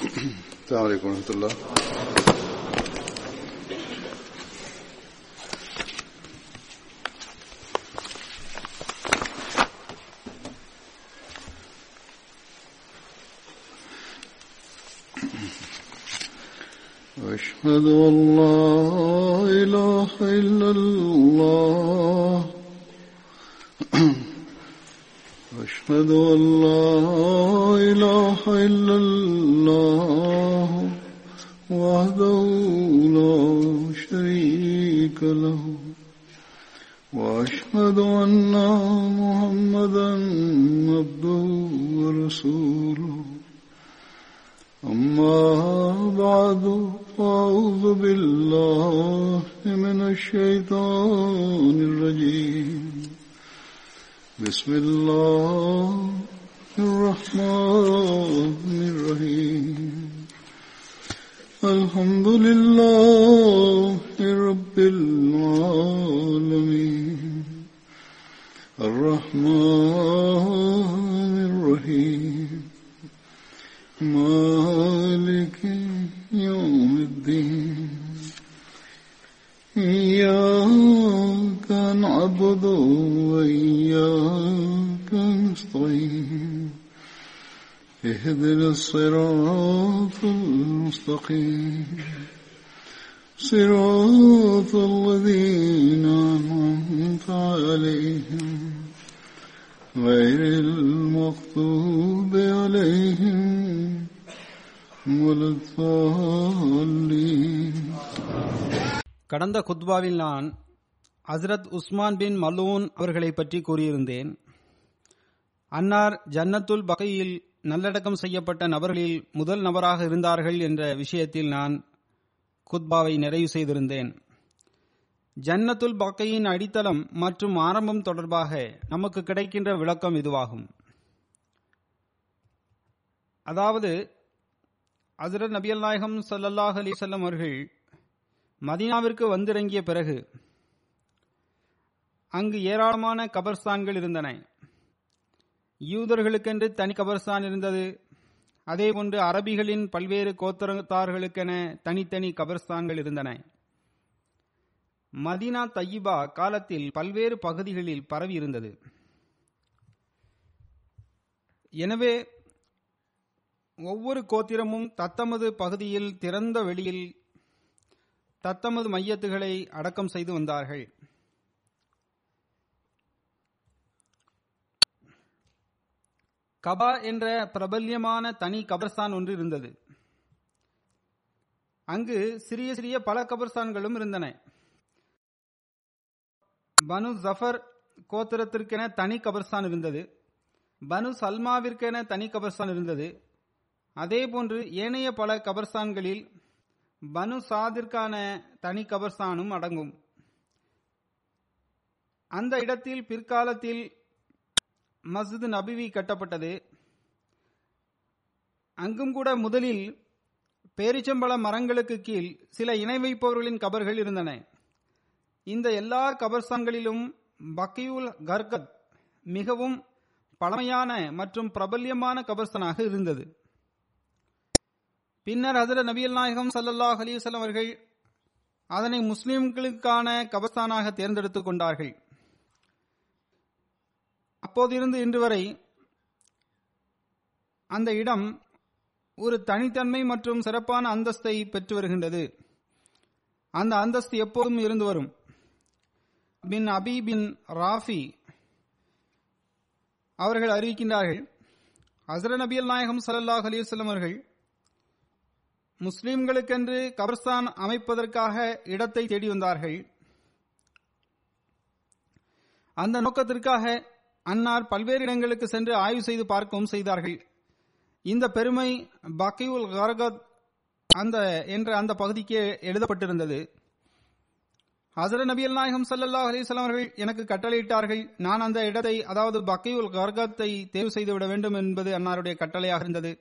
السلام عليكم ورحمة الله. أن لا கடந்த குத்பாவில் நான் ஹஸ்ரத் உஸ்மான் பின் மலூன் அவர்களை பற்றி கூறியிருந்தேன். அன்னார் ஜன்னத்துல் பகையில் நல்லடக்கம் செய்யப்பட்ட நபர்களில் முதல் நபராக இருந்தார்கள் என்ற விஷயத்தில் நான் குத்பாவை நிறைவு செய்திருந்தேன். ஜன்னத்துல் பக்கையின் அடித்தளம் மற்றும் ஆரம்பம் தொடர்பாக நமக்கு கிடைக்கின்ற விளக்கம் இதுவாகும். அதாவது ஹசரத் நபியல் நாயகம் சல்லல்லாஹ் அலிசல்லம் அவர்கள் மதீனாவிற்கு வந்திறங்கிய பிறகு அங்கு ஏராளமான கபர்ஸ்தான்கள் இருந்தன. யூதர்களுக்கென்று தனி கபர்ஸ்தான் இருந்தது. அதேபோன்று அரபிகளின் பல்வேறு கோத்திரத்தார்களுக்கென தனித்தனி கபர்ஸ்தான்கள் இருந்தன. மதீனா தையிபா காலத்தில் பல்வேறு பகுதிகளில் பரவி இருந்தது. எனவே ஒவ்வொரு கோத்திரமும் தத்தமது பகுதியில் திறந்த வெளியில் தத்தமது மையத்துகளை அடக்கம் செய்து வந்தார்கள். கபா என்ற பிரபல்யமான தனி கபர்ஸ்தான் ஒன்று இருந்தது. அங்கு சிறிய சிறிய பல கபர்ஸ்தான்களும் இருந்தன. பனு ஜஃபர் கோத்திரத்திற்கென தனி கபர்ஸ்தான் இருந்தது. பனு சல்மாவிற்கென தனி கபர்ஸ்தான் இருந்தது. அதேபோன்று ஏனைய பல கபர்ஸ்தான்களில் பனு சாதிற்கான தனி கபர்ஸ்தானும் அடங்கும். அந்த இடத்தில் பிற்காலத்தில் மஸ்ஜித் நபிவி கட்டப்பட்டது. அங்கும் கூட முதலில் பேரிச்சம்பழ மரங்களுக்கு கீழ் சில இணை வைப்பவர்களின் கபர்கள் இருந்தன. இந்த எல்லா கபர்ஸ்தான்களிலும் பக்கியுல் கர்கத் மிகவும் பழமையான மற்றும் பிரபல்யமான கபர்ஸ்தானாக இருந்தது. பின்னர் ஹசரத் நபியல் நாயகம் சல்லல்லாஹ் அலிவசல்லம் அவர்கள் அதனை முஸ்லிம்களுக்கான கபஸ்தானாக தேர்ந்தெடுத்துக் கொண்டார்கள். அப்போதிருந்து இன்று வரை அந்த இடம் ஒரு தனித்தன்மை மற்றும் சிறப்பான அந்தஸ்தை பெற்று வருகின்றது. அந்த அந்தஸ்து எப்போதும் இருந்து வரும். பின் அபி பின் ராஃபி அவர்கள் அறிவிக்கின்றார்கள் ஹசர நபியல் நாயகம் சல்லாஹ் அலிவசல்லம் அவர்கள் முஸ்லிம்களுக்கென்று கபர்ஸ்தான் அமைப்பதற்காக இடத்தை தேடி வந்தார்கள். அந்த நோக்கத்திற்காக அன்னார் பல்வேறு இடங்களுக்கு சென்று ஆய்வு செய்து பார்க்கவும் செய்தார்கள். இந்த பெருமை பக்கியுல் கரகத் அந்த என்ற அந்த பகுதிக்கு எழுதப்பட்டிருந்தது. ஹசர நபியல் நாயகம் சல்லல்லாஹ் அலிஸ்லாம் அவர்கள் எனக்கு கட்டளையிட்டார்கள் நான் அந்த இடத்தை அதாவது பக்கியுல் கர்கத்தை தேர்வு செய்துவிட வேண்டும் என்பது அன்னாருடைய கட்டளையாக இருந்தது.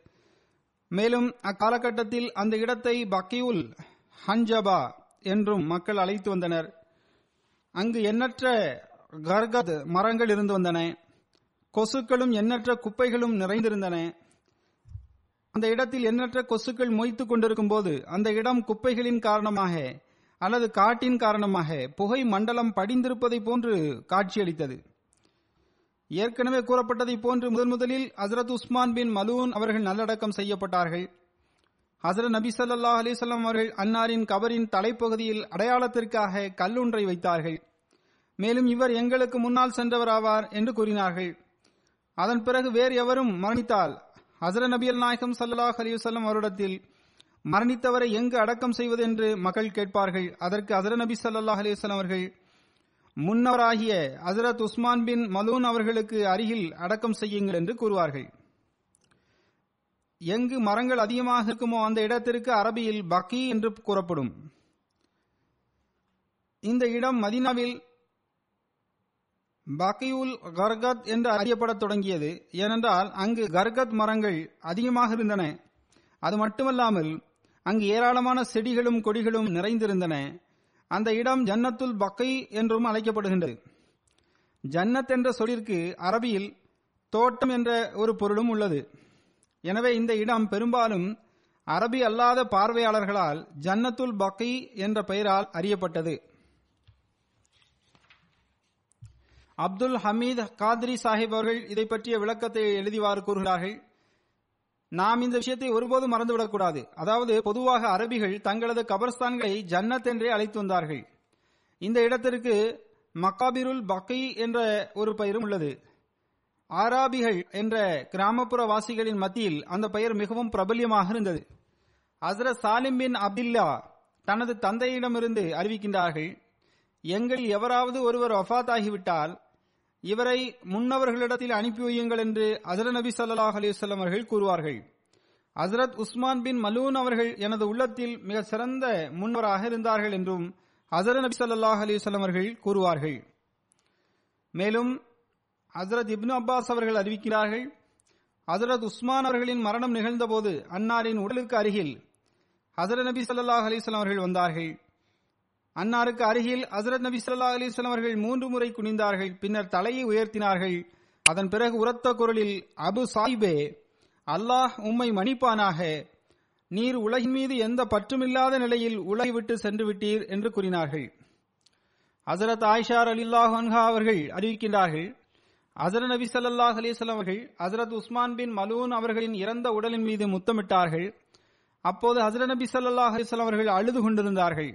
மேலும் அக்காலகட்டத்தில் அந்த இடத்தை பக்கியுல் ஹஞ்சபா என்றும் மக்கள் அழைத்து வந்தனர். அங்கு எண்ணற்ற கர்கத் மரங்கள் இருந்து வந்தன. கொசுக்களும் எண்ணற்ற குப்பைகளும் நிறைந்திருந்தன. அந்த இடத்தில் எண்ணற்ற கொசுக்கள் மொய்த்துக் கொண்டிருக்கும் போது அந்த இடம் குப்பைகளின் காரணமாக அல்லது காட்டின் காரணமாக புகை மண்டலம் படிந்திருப்பதை போன்று காட்சியளித்தது. ஏற்கனவே கூறப்பட்டதை போன்று முதன் முதலில் ஹசரத் உஸ்மான் பின் மலூன் அவர்கள் நல்லடக்கம் செய்யப்பட்டார்கள். ஹசரத் நபி ஸல்லல்லாஹு அலிசல்லாம் அவர்கள் அன்னாரின் கபரின் தலைப்பகுதியில் அடையாளத்திற்காக கல்லொன்றை வைத்தார்கள். மேலும் இவர் எங்களுக்கு முன்னால் சென்றவர் ஆவார் என்று கூறினார்கள். அதன் பிறகு வேறு எவரும் மரணித்தால் ஹசரத் நபியல் நாயகம் சல்லாஹ் அலைஹி அவரிடத்தில் மரணித்தவரை எங்கு அடக்கம் செய்வது என்று மக்கள் கேட்பார்கள். அதற்கு ஹசர நபி சல்லாஹ் அலைஹி அவர்கள் முன்னவராகிய ஹசரத் உஸ்மான் பின் மலூன் அவர்களுக்கு அருகில் அடக்கம் செய்யுங்கள் என்று கூறுவார்கள். எங்கு மரங்கள் அதிகமாக இருக்குமோ அந்த இடத்திற்கு அரபியில் பக்கி என்று கூறப்படும். இந்த இடம் மதீனாவில் பக்கியுல் கர்கத் என்று அறியப்படத் தொடங்கியது. ஏனென்றால் அங்கு கர்கத் மரங்கள் அதிகமாக இருந்தன. அது மட்டுமல்லாமல் அங்கு ஏராளமான செடிகளும் கொடிகளும் நிறைந்திருந்தன. அந்த இடம் ஜன்னத்துல் பக்கை என்றும் அழைக்கப்படுகின்றது. ஜன்னத் என்ற சொல்லிற்கு அரபியில் தோட்டம் என்ற ஒரு பொருளும் உள்ளது. எனவே இந்த இடம் பெரும்பாலும் அரபி அல்லாத பார்வையாளர்களால் ஜன்னத்துல் பக்கை என்ற பெயரால் அறியப்பட்டது. அப்துல் ஹமீத் காத்ரி சாஹிப் அவர்கள் இதை பற்றிய விளக்கத்தை எழுதிவாறு கூறுகிறார்கள். நாம் இந்த விஷயத்தை ஒருபோதும் மறந்துவிடக்கூடாது. அதாவது பொதுவாக அரபிகள் தங்களது கபர்ஸ்தான்களை ஜன்னத் என்றே அழைத்து வந்தார்கள். இந்த இடத்திற்கு மக்காபிருல் பக்கை என்ற ஒரு பெயரும் உள்ளது. ஆராபிகள் என்ற கிராமப்புற வாசிகளின் மத்தியில் அந்த பெயர் மிகவும் பிரபல்யமாக இருந்தது. ஹசரத் சாலிம் பின் அப்துல்லா தனது தந்தையிடமிருந்து அறிவிக்கின்றார்கள் எங்களில் எவராவது ஒருவர் வஃத் ஆகிவிட்டால் இவரை முன்னவர்களிடத்தில் அனுப்பி வையுங்கள் என்று அசர நபி சல்லாஹ் அலிவல்லம் அவர்கள் கூறுவார்கள். ஹசரத் உஸ்மான் பின் மலூன் அவர்கள் எனது உள்ளத்தில் மிக சிறந்த முன்னவராக இருந்தார்கள் என்றும் ஹசரத் நபி சல்லாஹ் அலிவல்லம் அவர்கள் கூறுவார்கள். மேலும் ஹசரத் இப்னு அப்பாஸ் அவர்கள் அறிவிக்கிறார்கள் ஹசரத் உஸ்மான் அவர்களின் மரணம் நிகழ்ந்தபோது அன்னாரின் உடலுக்கு அருகில் ஹசர நபி சல்லாஹ் அலிஸ்லாம் அவர்கள் வந்தார்கள். அன்னாருக்கு அருகில் ஹசரத் நபி ஸல்லல்லாஹு அலிஸ்லாம் அவர்கள் மூன்று முறை குனிந்தார்கள். பின்னர் தலையை உயர்த்தினார்கள். அதன் பிறகு உரத்த குரலில் அபு சாயிபே அல்லாஹ் உம்மை மன்னிப்பானாக. நீர் உலகின் மீது எந்த பற்றுமில்லாத நிலையில் உலகை விட்டு சென்று விட்டீர் என்று கூறினார்கள். ஹசரத் ஆயிஷார் அலில்லாஹ் அன்ஹா அவர்கள் அறிவிக்கின்றார்கள் ஹசரத் நபி சல்லாஹ் அலிஸ்லாம் அவர்கள் ஹசரத் உஸ்மான் பின் மலூன் அவர்களின் இறந்த உடலின் மீது முத்தமிட்டார்கள். அப்போது ஹசரத் நபி சல்லாஹ் அலிஸ்லாம் அவர்கள் அழுது கொண்டிருந்தார்கள்.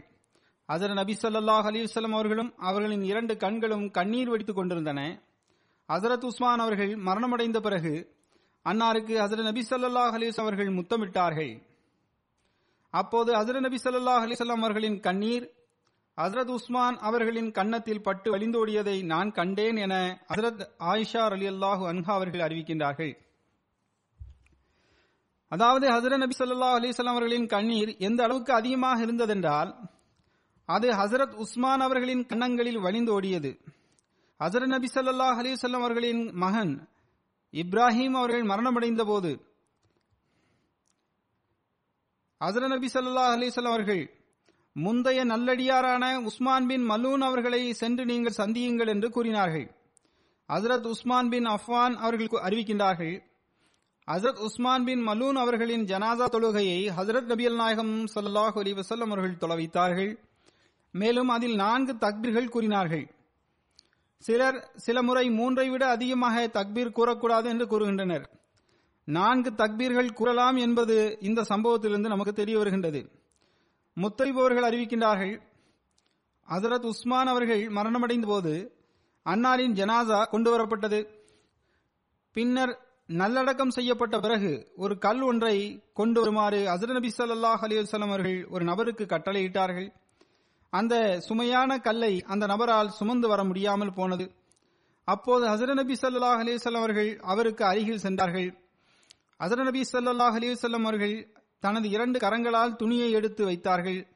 ஹசரத் நபி சொல்லாஹ் அலிவசல்லம் அவர்களும் அவர்களின் இரண்டு கண்களும் கண்ணீர் வடித்துக் கொண்டிருந்தன. ஹசரத் உஸ்மான் அவர்கள் மரணமடைந்த பிறகு அன்னாருக்கு ஹசர நபி ஸல்லல்லாஹு அலிஸ் அவர்கள் முத்தமிட்டார்கள். அப்போது ஹசர நபி ஸல்லல்லாஹு அலிசல்லாம் அவர்களின் கண்ணீர் ஹசரத் உஸ்மான் அவர்களின் கன்னத்தில் பட்டு வழிந்தோடியதை நான் கண்டேன் என ஹசரத் ஆயிஷா அலி அல்லாஹு அன்ஹா அவர்கள் அறிவிக்கின்றார்கள். அதாவது ஹசர நபி ஸல்லல்லாஹு அலிசல்லாம் அவர்களின் கண்ணீர் எந்த அளவுக்கு அதிகமாக இருந்ததென்றால் அது ஹசரத் உஸ்மான் அவர்களின் கன்னங்களில் வழிந்தோடியது. ஹசரத் நபி சல்லா அலைஹி அவர்களின் மகன் இப்ராஹிம் அவர்கள் மரணமடைந்த போது ஹசரத் நபி சல்லா அலைஹி அவர்கள் முந்தைய நல்லடியாரான உஸ்மான் பின் மலூன் அவர்களை சென்று நீங்கள் சந்தியுங்கள் என்று கூறினார்கள். ஹசரத் உஸ்மான் பின் அஃப்வான் அவர்களுக்கு அறிவிக்கின்றார்கள். ஹசரத் உஸ்மான் பின் மலூன் அவர்களின் ஜனாசா தொழுகையை ஹசரத் நபியல் நாயகம் சல்லாஹ் அலி வசல்லம் அவர்கள் தொலைவித்தார்கள் மேலும் அதில் நான்கு தக்பீர்கள் கூறினார்கள். சிலர் சில முறை மூன்றை விட அதிகமாக தக்பீர் கூறக்கூடாது என்று கூறுகின்றனர். நான்கு தக்பீர்கள் கூறலாம் என்பது இந்த சம்பவத்திலிருந்து நமக்கு தெரிய வருகின்றது. முத்தறிபவர்கள் அறிவிக்கின்றார்கள் ஹசரத் உஸ்மான் அவர்கள் மரணமடைந்த போது அன்னாரின் ஜனாசா கொண்டு வரப்பட்டது. பின்னர் நல்லடக்கம் செய்யப்பட்ட பிறகு ஒரு கல் ஒன்றை கொண்டு வருமாறு ஹசரத் நபி சல்லாஹ் அலி அவர்கள் ஒரு நபருக்கு கட்டளையிட்டார்கள். அந்த சுமையான கல்லை அந்த நபரால் சுமந்து வர முடியாமல் போனது. அப்போது ஹசர நபி சல்லாஹ் அலிசல்லம் அவர்கள் அவருக்கு அருகில் சென்றார்கள். ஹசர நபி சல்லாஹ் அலிசல்லம் அவர்கள் தனது இரண்டு கரங்களால் துணியை எடுத்து வைத்தார்கள்.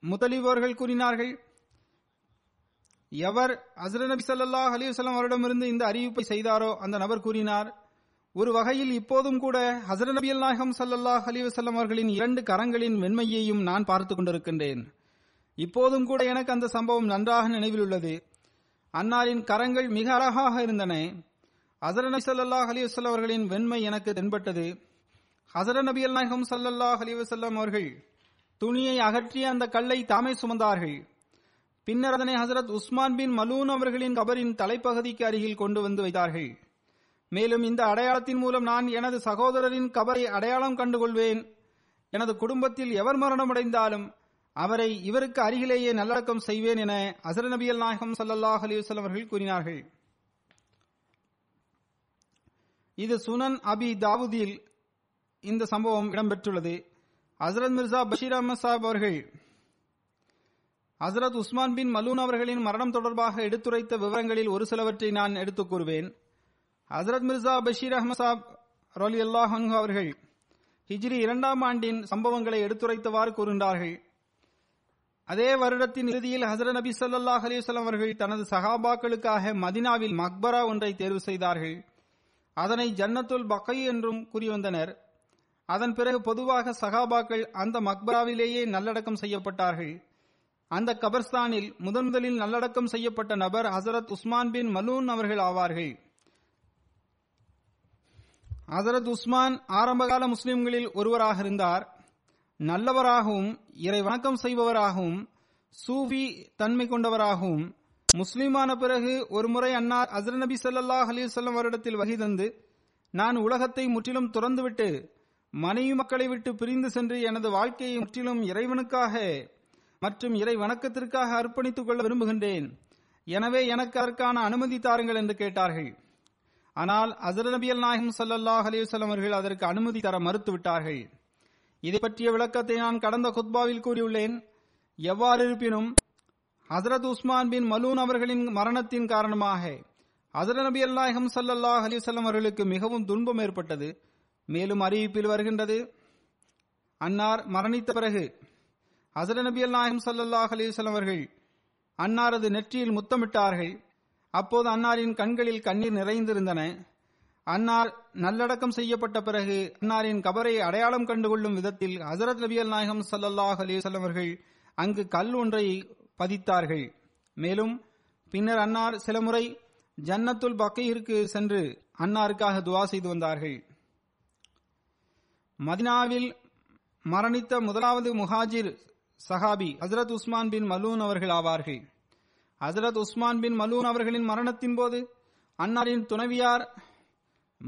முதலீவர்கள் கூறினார்கள் எவர் ஹசர நபி சல்லாஹ் அலைஹி அவரிடமிருந்து இந்த அறிவிப்பை செய்தாரோ? அந்த நபர் கூறினார் ஒரு வகையில் இப்போதும் கூட ஹசரத் நபியல் நாயகம் சல்லாஹ் அலிவசல்லம் அவர்களின் இரண்டு கரங்களின் வெண்மையையும் நான் பார்த்து கொண்டிருக்கின்றேன். இப்போதும் கூட எனக்கு அந்த சம்பவம் நன்றாக நினைவில் உள்ளது. அன்னாரின் கரங்கள் மிக அழகாக இருந்தன. ஹசரத் நபி சல்லாஹ் அலிவசல்லம் அவர்களின் வெண்மை எனக்கு தென்பட்டது. ஹசரத் நபியல் நாயகம் சல்லாஹ் அலிவசல்லம் அவர்கள் துணியை அகற்றி அந்த கல்லை தாமே சுமந்தார்கள். பின்னர் அதனை ஹசரத் உஸ்மான் பின் மலூன் அவர்களின் கபரின் தலைப்பகுதிக்கு அருகில் கொண்டு வந்து வைத்தார்கள். மேலும் இந்த அடையாளத்தின் மூலம் நான் எனது சகோதரரின் கபரை அடையாளம் கண்டுகொள்வேன். எனது குடும்பத்தில் எவர் மரணமடைந்தாலும் அவரை இவருக்கு அருகிலேயே நல்லடக்கம் செய்வேன் என அசர நபியல் நாயகம் சல்லாஹ் அலிவசல் அவர்கள் கூறினார்கள். இது சுனன் அபி தாவூதில் இந்த சம்பவம் இடம்பெற்றுள்ளது. ஹசரத் மிர்சா பஷீர் அஹமத் சாஹிப் அவர்கள் ஹசரத் உஸ்மான் பின் மலூன் அவர்களின் மரணம் தொடர்பாக எடுத்துரைத்த விவரங்களில் ஒரு சிலவற்றை நான் எடுத்துக் கூறுவேன். ஹசரத் மிர்சா பஷீர் அஹமத் சாப் ரலி அல்லாஹ் அவர்கள் ஹிஜ்ரி இரண்டாம் ஆண்டின் சம்பவங்களை எடுத்துரைத்தவாறு கூறுகின்றார்கள். அதே வருடத்தின் இறுதியில் ஹசரத் நபி சல்லாஹ் அலைஹி அவர்கள் தனது சகாபாக்களுக்காக மதினாவில் மக்பரா ஒன்றை தேர்வு செய்தார்கள். அதனை ஜன்னத்துல் பக்கை என்றும் கூறி வந்தனர் அதன் பிறகு பொதுவாக சகாபாக்கள் அந்த மக்பராவிலேயே நல்லடக்கம் செய்யப்பட்டார்கள். அந்த கபர்ஸ்தானில் முதன் முதலில் நல்லடக்கம் செய்யப்பட்ட நபர் ஹசரத் உஸ்மான் பின் மலூன் அவர்கள் ஆவார்கள். ஹசரத் உஸ்மான் ஆரம்பகால முஸ்லிம்களில் ஒருவராக இருந்தார் நல்லவராகவும் இறை வணக்கம் செய்பவராகவும் சூஃபி தன்மை கொண்டவராகவும் முஸ்லிமான பிறகு ஒருமுறை அன்னார் அசர நபி சல்லாஹ் அலிசல்லம் வருடத்தில் வகை தந்து நான் உலகத்தை முற்றிலும் துறந்துவிட்டு மனைவி மக்களை விட்டு பிரிந்து சென்று எனது வாழ்க்கையை முற்றிலும் இறைவனுக்காக மற்றும் இறை வணக்கத்திற்காக அர்ப்பணித்துக் கொள்ள விரும்புகின்றேன். எனவே எனக்கு அதற்கான அனுமதி தாருங்கள் என்று கேட்டார்கள். ஆனால் அசர நபியல் நாயகம் சல்லாஹ் அலிவசல்லம் அவர்கள் அதற்கு அனுமதி தர மறுத்துவிட்டார்கள். இதை பற்றிய விளக்கத்தை நான் கடந்த குத்பாவில் கூறியுள்ளேன். எவ்வாறு இருப்பினும் ஹசரத் உஸ்மான் பின் மலூன் அவர்களின் மரணத்தின் காரணமாக ஹசரத் நபி நாயகம் சல்லாஹ் அலிவசல்லம் அவர்களுக்கு மிகவும் துன்பம் ஏற்பட்டது. மேலும் அறிவிப்பில் வருகின்றது அன்னார் மரணித்த பிறகு ஹசரத் நபி நாயகம் சல்லாஹ் அலிவசல்லம் அவர்கள் அன்னாரது நெற்றியில் முத்தமிட்டார்கள். அப்போது அன்னாரின் கண்களில் கண்ணீர் நிறைந்திருந்தன. அன்னார் நல்லடக்கம் செய்யப்பட்ட பிறகு அன்னாரின் கபரை அடையாளம் கண்டுகொள்ளும் விதத்தில் ஹசரத் நபியல் நாயகம் சல்லாஹ் அலிசல்லம் அவர்கள் அங்கு கல் ஒன்றை பதித்தார்கள். மேலும் பின்னர் அன்னார் சில முறை ஜன்னத்துல் பக்கையிற்கு சென்று அன்னாருக்காக துவா செய்து வந்தார்கள். மதினாவில் மரணித்த முதலாவது முஹாஜிர் சஹாபி ஹசரத் உஸ்மான் பின் மலூன் அவர்கள் ஆவார்கள். ஹசரத் உஸ்மான் பின் மலூன் அவர்களின் மரணத்தின் போது அன்னாரின் துணைவியார்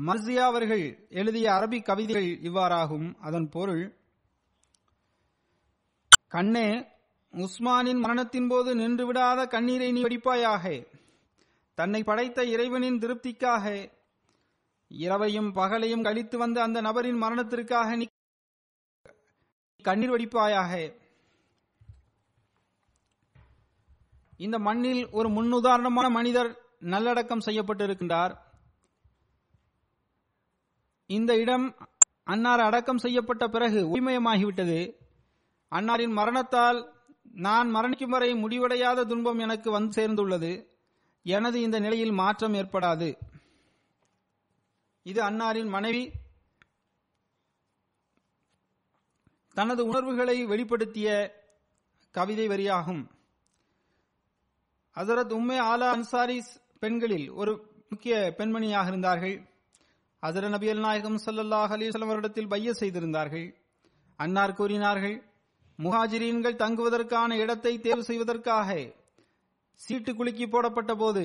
மர்சியா அவர்கள் எழுதிய அரபி கவிதைகள் இவ்வாறாகும். அதன் பொருள் கண்ணே உஸ்மானின் மரணத்தின் போது நின்று விடாத கண்ணீரை நீ வடிப்பாயாக. தன்னை படைத்த இறைவனின் திருப்திக்காக இரவையும் பகலையும் கழித்து வந்த அந்த நபரின் மரணத்திற்காக நீ கண்ணீர் வடிப்பாயாக. இந்த மண்ணில் ஒரு முன்னுதாரணமான மனிதர் நல்லடக்கம் செய்யப்பட்டிருக்கின்றார். இந்த இடம் அன்னார் அடக்கம் செய்யப்பட்ட பிறகு உரிமயமாகிவிட்டது அன்னாரின் மரணத்தால் நான் மரணிக்கும் வரை முடிவடையாத துன்பம் எனக்கு வந்து சேர்ந்துள்ளது. எனது இந்த நிலையில் மாற்றம் ஏற்படாது. இது அன்னாரின் மனைவி தனது உணர்வுகளை வெளிப்படுத்திய கவிதை வரியாகும். ஹசரத் உம்மே ஆலா அன்சாரி பெண்களில் ஒரு முக்கிய பெண்மணியாக இருந்தார்கள். ஹசர நபியல் நாயகம் சல்லாஹ் அலிஸ்லாம் அவரிடத்தில் பைய செய்திருந்தார்கள். அன்னார் கூறினார்கள் முஹாஜிரீன்கள் தங்குவதற்கான இடத்தை தேர்வு செய்வதற்காக சீட்டு குலுக்கி போடப்பட்ட போது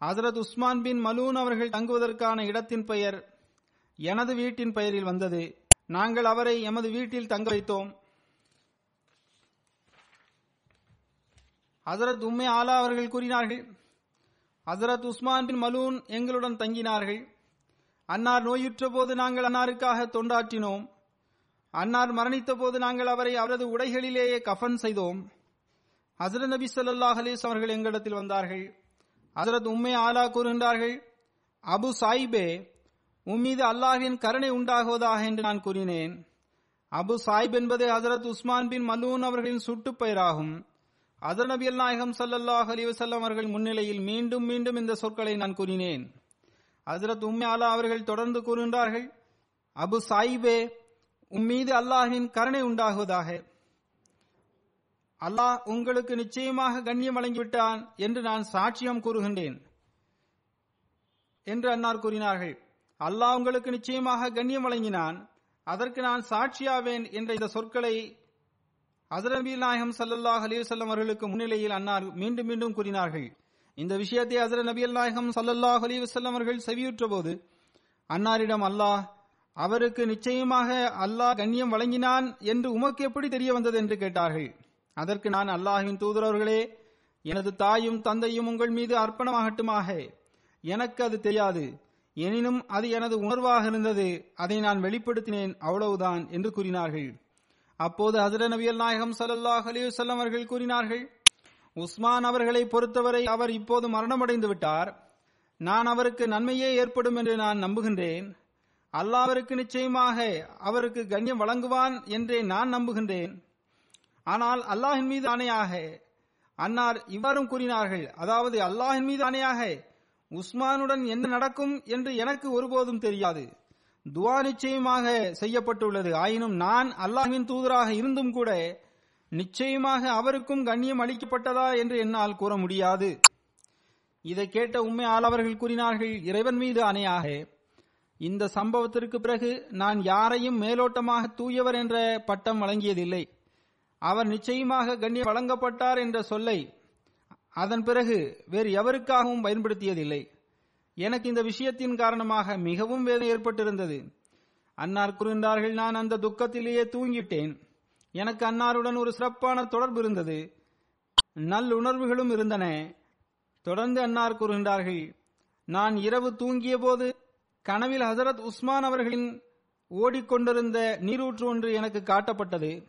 ஹசரத் உஸ்மான் பின் மலூன் அவர்கள் தங்குவதற்கான இடத்தின் பெயர் எனது வீட்டின் பெயரில் வந்தது. நாங்கள் அவரை எமது வீட்டில் தங்க வைத்தோம். ஹசரத் உம்மே ஆலா அவர்கள் கூறினார்கள் ஹசரத் உஸ்மான் பின் மலூன் எங்களுடன் தங்கினார்கள். அன்னார் நோயுற்ற போது நாங்கள் அன்னாருக்காக தொண்டாற்றினோம். அன்னார் மரணித்த போது நாங்கள் அவரை அவரது உடைகளிலேயே கஃபன் செய்தோம். ஹசரத் நபி ஸல்லல்லாஹு ஹலீஸ் அவர்கள் எங்களிடத்தில் வந்தார்கள். ஹசரத் உம்மே ஆலா கூறுகின்றார்கள் அபு சாயிபே உம்மீது அல்லாஹின் கருணை உண்டாகுவதாக என்று நான் கூறினேன். அபு சாயிப் என்பது ஹசரத் உஸ்மான் பின் மலூன் அவர்களின் சுட்டுப் அதர் நபியல் நாயகம் ஸல்லல்லாஹு அலைஹி அவர்கள் முன்னிலையில் மீண்டும் மீண்டும் இந்த சொற்களை நான் கூறினேன். ஹசரத் உம்மி ஆலா அவர்கள் தொடர்ந்து கூறுகின்றார்கள் அபு சாயிபே உம்மீது அல்லாஹின் கருணை உண்டாகுவதாக. அல்லாஹ் உங்களுக்கு நிச்சயமாக கண்ணியம் வழங்கிவிட்டான் என்று நான் சாட்சியம் கூறுகின்றேன். என்று அன்னார் கூறினார்கள் அல்லாஹ் உங்களுக்கு நிச்சயமாக கண்ணியம் வழங்கினான். அதற்கு நான் சாட்சியாவேன் என்ற இந்த சொற்களை ஹசரத் நாயகம் சல்லல்லாஹ் அலிவசல்லம் அவர்களுக்கு முன்னிலையில் அன்னார் மீண்டும் மீண்டும் கூறினார்கள். இந்த விஷயத்தை அசர நபியல் நாயகம் சல்லல்லாஹ் அலிவசல்லம் அவர்கள் செவியுற்ற போது அன்னாரிடம் அல்லாஹ் அவருக்கு நிச்சயமாக அல்லாஹ் கண்ணியம் வழங்கினான் என்று உமக்கு எப்படி தெரிய வந்தது என்று கேட்டார்கள். அதற்கு நான் அல்லாஹின் தூதரவர்களே எனது தாயும் தந்தையும் உங்கள் மீது அர்ப்பணமாகட்டுமாக. எனக்கு அது தெரியாது. எனினும் அது எனது உணர்வாக இருந்தது. அதை நான் வெளிப்படுத்தினேன். அவ்வளவுதான் என்று கூறினார்கள். அப்போது ஹசர நபியல் நாயகம் சல்லாஹ் அலிவசல்லம் அவர்கள் கூறினார்கள் உஸ்மான் அவர்களை பொறுத்தவரை அவர் இப்போது மரணமடைந்து விட்டார். நான் அவருக்கு நன்மையே ஏற்படும் என்று நான் நம்புகின்றேன். அல்லாவருக்கு நிச்சயமாக அவருக்கு கண்ணியம் வழங்குவான் என்றே நான் நம்புகின்றேன். ஆனால் அல்லாஹின் மீது ஆணையாக அன்னார் இவ்வாறும் கூறினார்கள் அதாவது அல்லாஹின் மீது ஆணையாக உஸ்மானுடன் என்ன நடக்கும் என்று எனக்கு ஒருபோதும் தெரியாது. துவா நிச்சயமாக செய்யப்பட்டுள்ளது. ஆயினும் நான் அல்லாஹின் தூதராக இருந்தும் கூட நிச்சயமாக அவருக்கும் கண்ணியம் அளிக்கப்பட்டதா என்று என்னால் கூற முடியாது. இதை கேட்ட உண்மை ஆளவர்கள் கூறினார்கள் இறைவன் மீது அணையாக இந்த சம்பவத்திற்கு பிறகு நான் யாரையும் மேலோட்டமாக தூயவர் என்ற பட்டம் வழங்கியதில்லை. அவர் நிச்சயமாக கண்ணியம் வழங்கப்பட்டார் என்ற சொல்லை அதன் பிறகு வேறு எவருக்காகவும் பயன்படுத்தியதில்லை. எனக்கு இந்த விஷயத்தின் காரணமாக மிகவும் வேதனை ஏற்பட்டிருந்தது. அன்னார் கூறுகின்றார்கள் நான் அந்த துக்கத்திலேயே தூங்கிட்டேன். எனக்கு அன்னாருடன் ஒரு சிறப்பான தொடர்பு இருந்தது. நல்லுணர்வுகளும் இருந்தன. தொடர்ந்து அன்னார் கூறுகின்றார்கள் நான் இரவு தூங்கிய போது கனவில் ஹசரத் உஸ்மான் அவர்களின் ஓடிக்கொண்டிருந்த நீரூற்று ஒன்று எனக்கு காட்டப்பட்டது.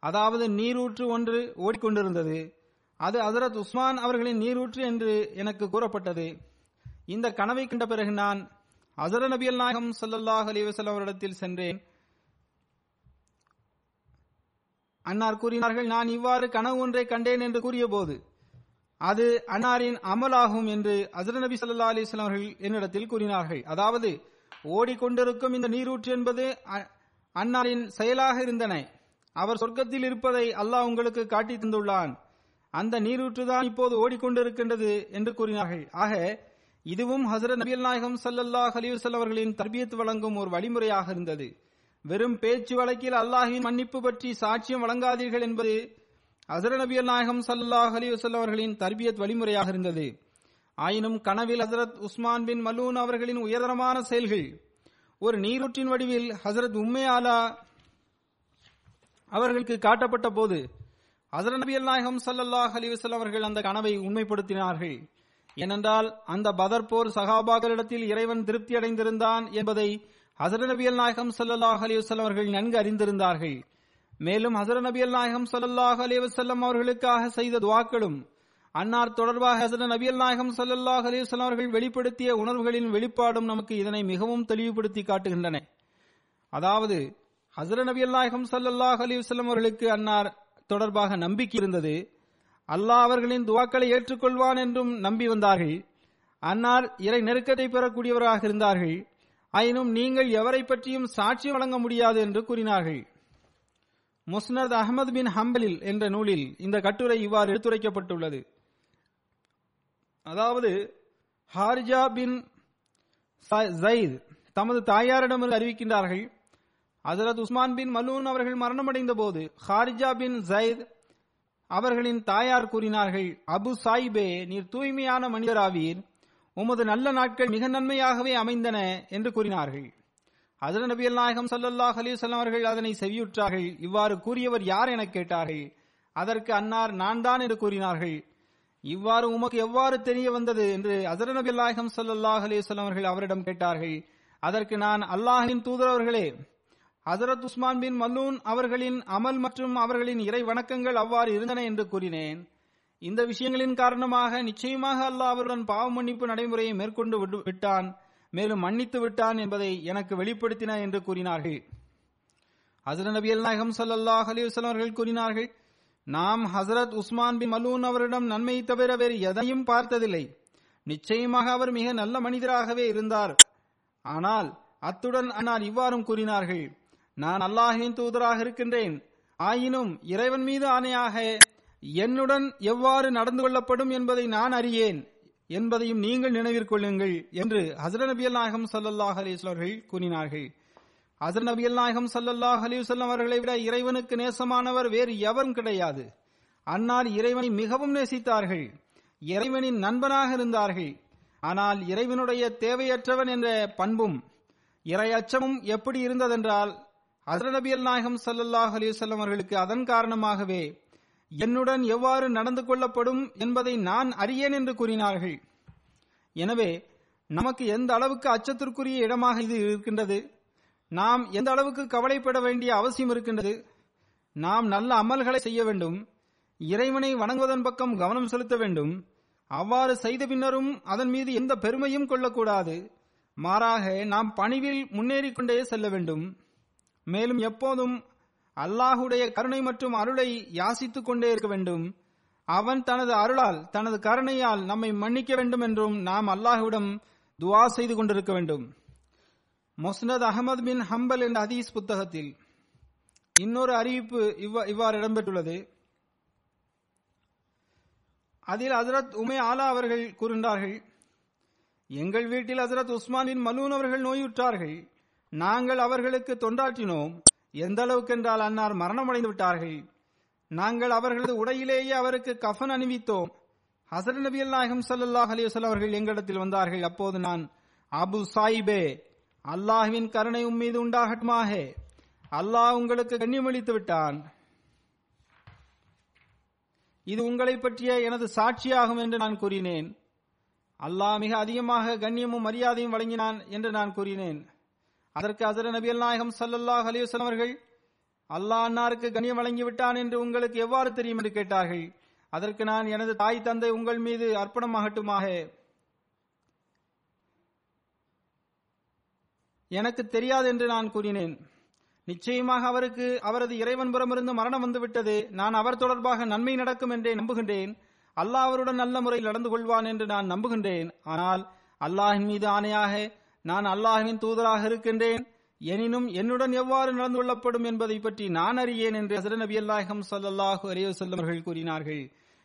அதாவது நீரூற்று ஒன்று ஓடிக்கொண்டிருந்தது. அது ஹசரத் உஸ்மான் அவர்களின் நீரூற்று என்று எனக்கு கூறப்பட்டது. இந்த கனவை கண்ட பிறகு நான் அசர நபியல் நாயகம் சல்லாஹ் அலிவசல்லம் அவரிடத்தில் சென்றேன். அன்னார் கூறினார்கள் நான் இவ்வாறு கனவு ஒன்றை கண்டேன் என்று கூறிய போது அது அன்னாரின் அமலாகும் என்று அசர நபி சல்லா அலிஸ்லாம் அவர்கள் என்னிடத்தில் கூறினார்கள். அதாவது ஓடிக்கொண்டிருக்கும் இந்த நீரூற்று என்பது அன்னாரின் செயலாக இருந்தன. அவர் சொர்க்கத்தில் இருப்பதை அல்லாஹ் உங்களுக்கு காட்டி தந்துள்ளான். அந்த நீரூற்று தான் இப்போது ஓடிக்கொண்டிருக்கின்றது என்று கூறினார்கள். ஆக இதுவும் ஹசரத் நபியல் நாயகம் சல்லல்லாஹ் அலிவசல் அவர்களின் தர்பியத் வழங்கும் ஒரு வழிமுறையாக இருந்தது. வெறும் பேச்சு வழக்கில் அல்லாஹின் மன்னிப்பு பற்றி சாட்சியம் வழங்காதீர்கள் என்பது ஹசர நபியல் நாயகம் சல்லாஹ் அலிவசல் அவர்களின் தர்பியத் வழிமுறையாக இருந்தது. ஆயினும் கனவில் ஹசரத் உஸ்மான் பின் மலூன் அவர்களின் உயர்தரமான செயல்கள் ஒரு நீரூற்றின் வடிவில் ஹசரத் உம்மையாலா அவர்களுக்கு காட்டப்பட்ட போது ஹசர நபியல் நாயகம் சல்லல்லாஹ் அலிவசல் அவர்கள் அந்த கனவை உண்மைப்படுத்தினார்கள். ஏனென்றால் அந்த பதர் போர் சகாபாக்களிடத்தில் இறைவன் திருப்தி அடைந்திருந்தான் என்பதை ஹசர நபியல் நாயகம் சல்லாஹ் அலிவசல்லம் அவர்கள் நன்கு அறிந்திருந்தார்கள். மேலும் ஹசர நபியல் நாயகம் சல்லாஹ் அலிவசல்லம் அவர்களுக்காக செய்த துவாக்களும் அன்னார் தொடர்பாக ஹசர நபியல் நாயகம் சல்லாஹ் அலிவசல்லம் அவர்கள் வெளிப்படுத்திய உணர்வுகளின் வெளிப்பாடும் நமக்கு இதனை மிகவும் தெளிவுபடுத்தி காட்டுகின்றன. அதாவது ஹசர நபியல் நாயகம் சல்லாஹ் அலிவசல்லம் அவர்களுக்கு அன்னார் தொடர்பாக நம்பிக்கை இருந்தது. அல்லாஹ் அவர்களின் துவாக்களை ஏற்றுக்கொள்வான் என்றும் நம்பி வந்தார்கள். அன்னார் இறை நெருக்கத்தை பெறக்கூடியவராக இருந்தார்கள். ஆயினும் நீங்கள் எவரை பற்றியும் சாட்சி வழங்க முடியாது என்று கூறினார்கள். முஸ்னத் அகமது பின் ஹம்பலில் என்ற நூலில் இந்த கட்டுரை இவ்வாறு எடுத்துரைக்கப்பட்டுள்ளது. அதாவது ஹாரிஜா பின் ஜயித் தமது தாயாரிடமிருந்து அறிவிக்கின்றார்கள் ஹசரத் உஸ்மான் பின் மலூன் அவர்கள் மரணமடைந்த போது ஹாரிஜா பின் ஜயித் அவர்களின் தாயார் கூறினார்கள் அபு சாயிபே நீர் தூய்மையான மனிதராவீர். உமது நல்ல நாட்கள் மிக நன்மையாகவே அமைந்தன என்று கூறினார்கள். ஹசர நபியல் நாயகம் சல்லல்லாஹ் அலிசல்லாம் அவர்கள் அதனை செவியுற்றார்கள். இவ்வாறு கூறியவர் யார் என கேட்டார்கள். அதற்கு அன்னார் நான் தான் என்று கூறினார்கள். இவ்வாறு உமக்கு எவ்வாறு தெரிய வந்தது என்று ஹசர நபி நாயகம் சல்லல்லாஹ் அலிசல்லாம் அவர்கள் அவரிடம் கேட்டார்கள். அதற்கு நான் அல்லாஹின் தூதரவர்களே ஹசரத் உஸ்மான் பின் மல்லூன் அவர்களின் அமல் மற்றும் அவர்களின் இறை வணக்கங்கள் அவ்வாறு இருந்தன என்று கூறினேன். இந்த விஷயங்களின் காரணமாக நிச்சயமாக அல்லாஹ் அவருடன் பாவ மன்னிப்பு நடைமுறையை மேற்கொண்டு விட்டான் மேலும் மன்னித்து விட்டான் என்பதை எனக்கு வெளிப்படுத்தின என்று கூறினார்கள். ஹசரத் நபி அல் நாயகம் சல்லாஹ் அலிவசலம் அவர்கள் கூறினார்கள் நாம் ஹசரத் உஸ்மான் பின் மலூன் அவரிடம் நன்மையை தவிர வேறு எதையும் பார்த்ததில்லை. நிச்சயமாக அவர் மிக நல்ல மனிதராகவே இருந்தார். ஆனால் அத்துடன் அன்னார் இவ்வாறும் கூறினார்கள் நான் அல்லாஹின் தூதராக இருக்கின்றேன். ஆயினும் இறைவன் மீது ஆணையாக என்னுடன் எவ்வாறு நடந்து கொள்ளப்படும் என்பதை நான் அறியேன். என்பதையும் நீங்கள் நினைவிற்கொள்ளுங்கள் என்று ஹசர நபி நாயகம் சல்லல்லாஹ் அலிஸ்வர்கள் கூறினார்கள். ஹசர நபி நாயகம் சல்லாஹ் அலிவசல்லம் அவர்களை விட இறைவனுக்கு நேசமானவர் வேறு எவரும் கிடையாது. அன்னால் இறைவனை மிகவும் நேசித்தார்கள். இறைவனின் நண்பனாக இருந்தார்கள். ஆனால் இறைவனுடைய தேவையற்றவன் என்ற பண்பும் இறையச்சமும் எப்படி இருந்ததென்றால் ஹசரத் நபி நாயகம் சல்லாஹ் அலிவசல்லம் அவர்களுக்கு அதன் காரணமாகவே என்னுடன் எவ்வாறு நடந்து கொள்ளப்படும் என்பதை நான் அறியேன் என்று கூறினார்கள். எனவே நமக்கு எந்த அளவுக்கு அச்சத்திற்குரிய இடமாக இது இருக்கின்றது நாம் எந்த அளவுக்கு கவலைப்பட வேண்டிய அவசியம் இருக்கின்றது நாம் நல்ல அமல்களை செய்ய வேண்டும் இறைவனை வணங்குவதன் பக்கம் கவனம் செலுத்த வேண்டும் அவ்வாறு செய்த பின்னரும் அதன் மீது எந்த பெருமையும் கொள்ளக்கூடாது மாறாக நாம் பணிவில் முன்னேறிக் கொண்டே செல்ல வேண்டும். மேலும் எப்போதும் அல்லாஹுடைய கருணை மற்றும் அருளை யாசித்துக் கொண்டே இருக்க வேண்டும். அவன் தனது அருளால் தனது கருணையால் நம்மை மன்னிக்க வேண்டும் என்றும் நாம் அல்லாஹுவிடம் துவா செய்து கொண்டிருக்க வேண்டும். மொஸ்னத் அகமது பின் ஹம்பல் என்ற அதீஸ் புத்தகத்தில் இன்னொரு அறிவிப்பு இவ்வாறு இடம்பெற்றுள்ளது. அதில் ஹசரத் உமே ஆலா அவர்கள் கூறுகின்றார்கள் எங்கள் வீட்டில் ஹசரத் உஸ்மான் பின் மலூன் அவர்கள் நோயுற்றார்கள். நாங்கள் அவர்களுக்கு தொண்டாற்றினோம். எந்த அளவுக்கு என்றால் அன்னார் மரணமடைந்து விட்டார்கள். நாங்கள் அவர்களது உடையிலேயே அவருக்கு கஃன் அணிவித்தோம். ஹசரத் நபி நாயகம் சல்லாஹ் அலிவசல் அவர்கள் எங்களிடத்தில் வந்தார்கள். அப்போது நான் அபு சாயிபே அல்லாஹுவின் கருணை உம்மீது உண்டாகட்டுமாக. அல்லாஹ் உங்களுக்கு கண்ணியமளித்து விட்டான். இது உங்களை பற்றிய எனது சாட்சியாகும் என்று நான் கூறினேன். அல்லாஹ் மிக அதிகமாக கண்ணியமும் மரியாதையும் வழங்கினான் என்று நான் கூறினேன். அதற்கு அசர நபியல் நாயகம் சல்லல்லாஹ் அலிவசன் அவர்கள் அல்லாஹ் அன்னாருக்கு கண்ணியம் வழங்கி விட்டான் என்று உங்களுக்கு எவ்வாறு தெரியும்? என்று கேட்டார்கள். அதற்கு நான் எனது தாய் தந்தை உங்கள் மீது அர்ப்பணமாகட்டுமாக எனக்கு தெரியாது என்று நான் கூறினேன். நிச்சயமாக அவருக்கு அவரது இறைவன் புறமிருந்து மரணம் வந்துவிட்டது நான் அவர் தொடர்பாக நன்மை நடக்கும் என்றே நம்புகின்றேன். அல்லாஹ் அவருடன் நல்ல முறையில் நடந்து கொள்வான் என்று நான் நம்புகின்றேன். ஆனால் அல்லாஹின் மீது ஆணையாக நான் அல்லாஹின் தூதராக இருக்கின்றேன். எனினும் என்னுடன் எவ்வாறு நடந்து கொள்ளப்படும் என்பதை பற்றி நான் அறியேன் என்று ஹசர நபி அல்லாஹம் சல்லாஹூ அலையுசல்லம் அவர்கள் கூறினார்கள்.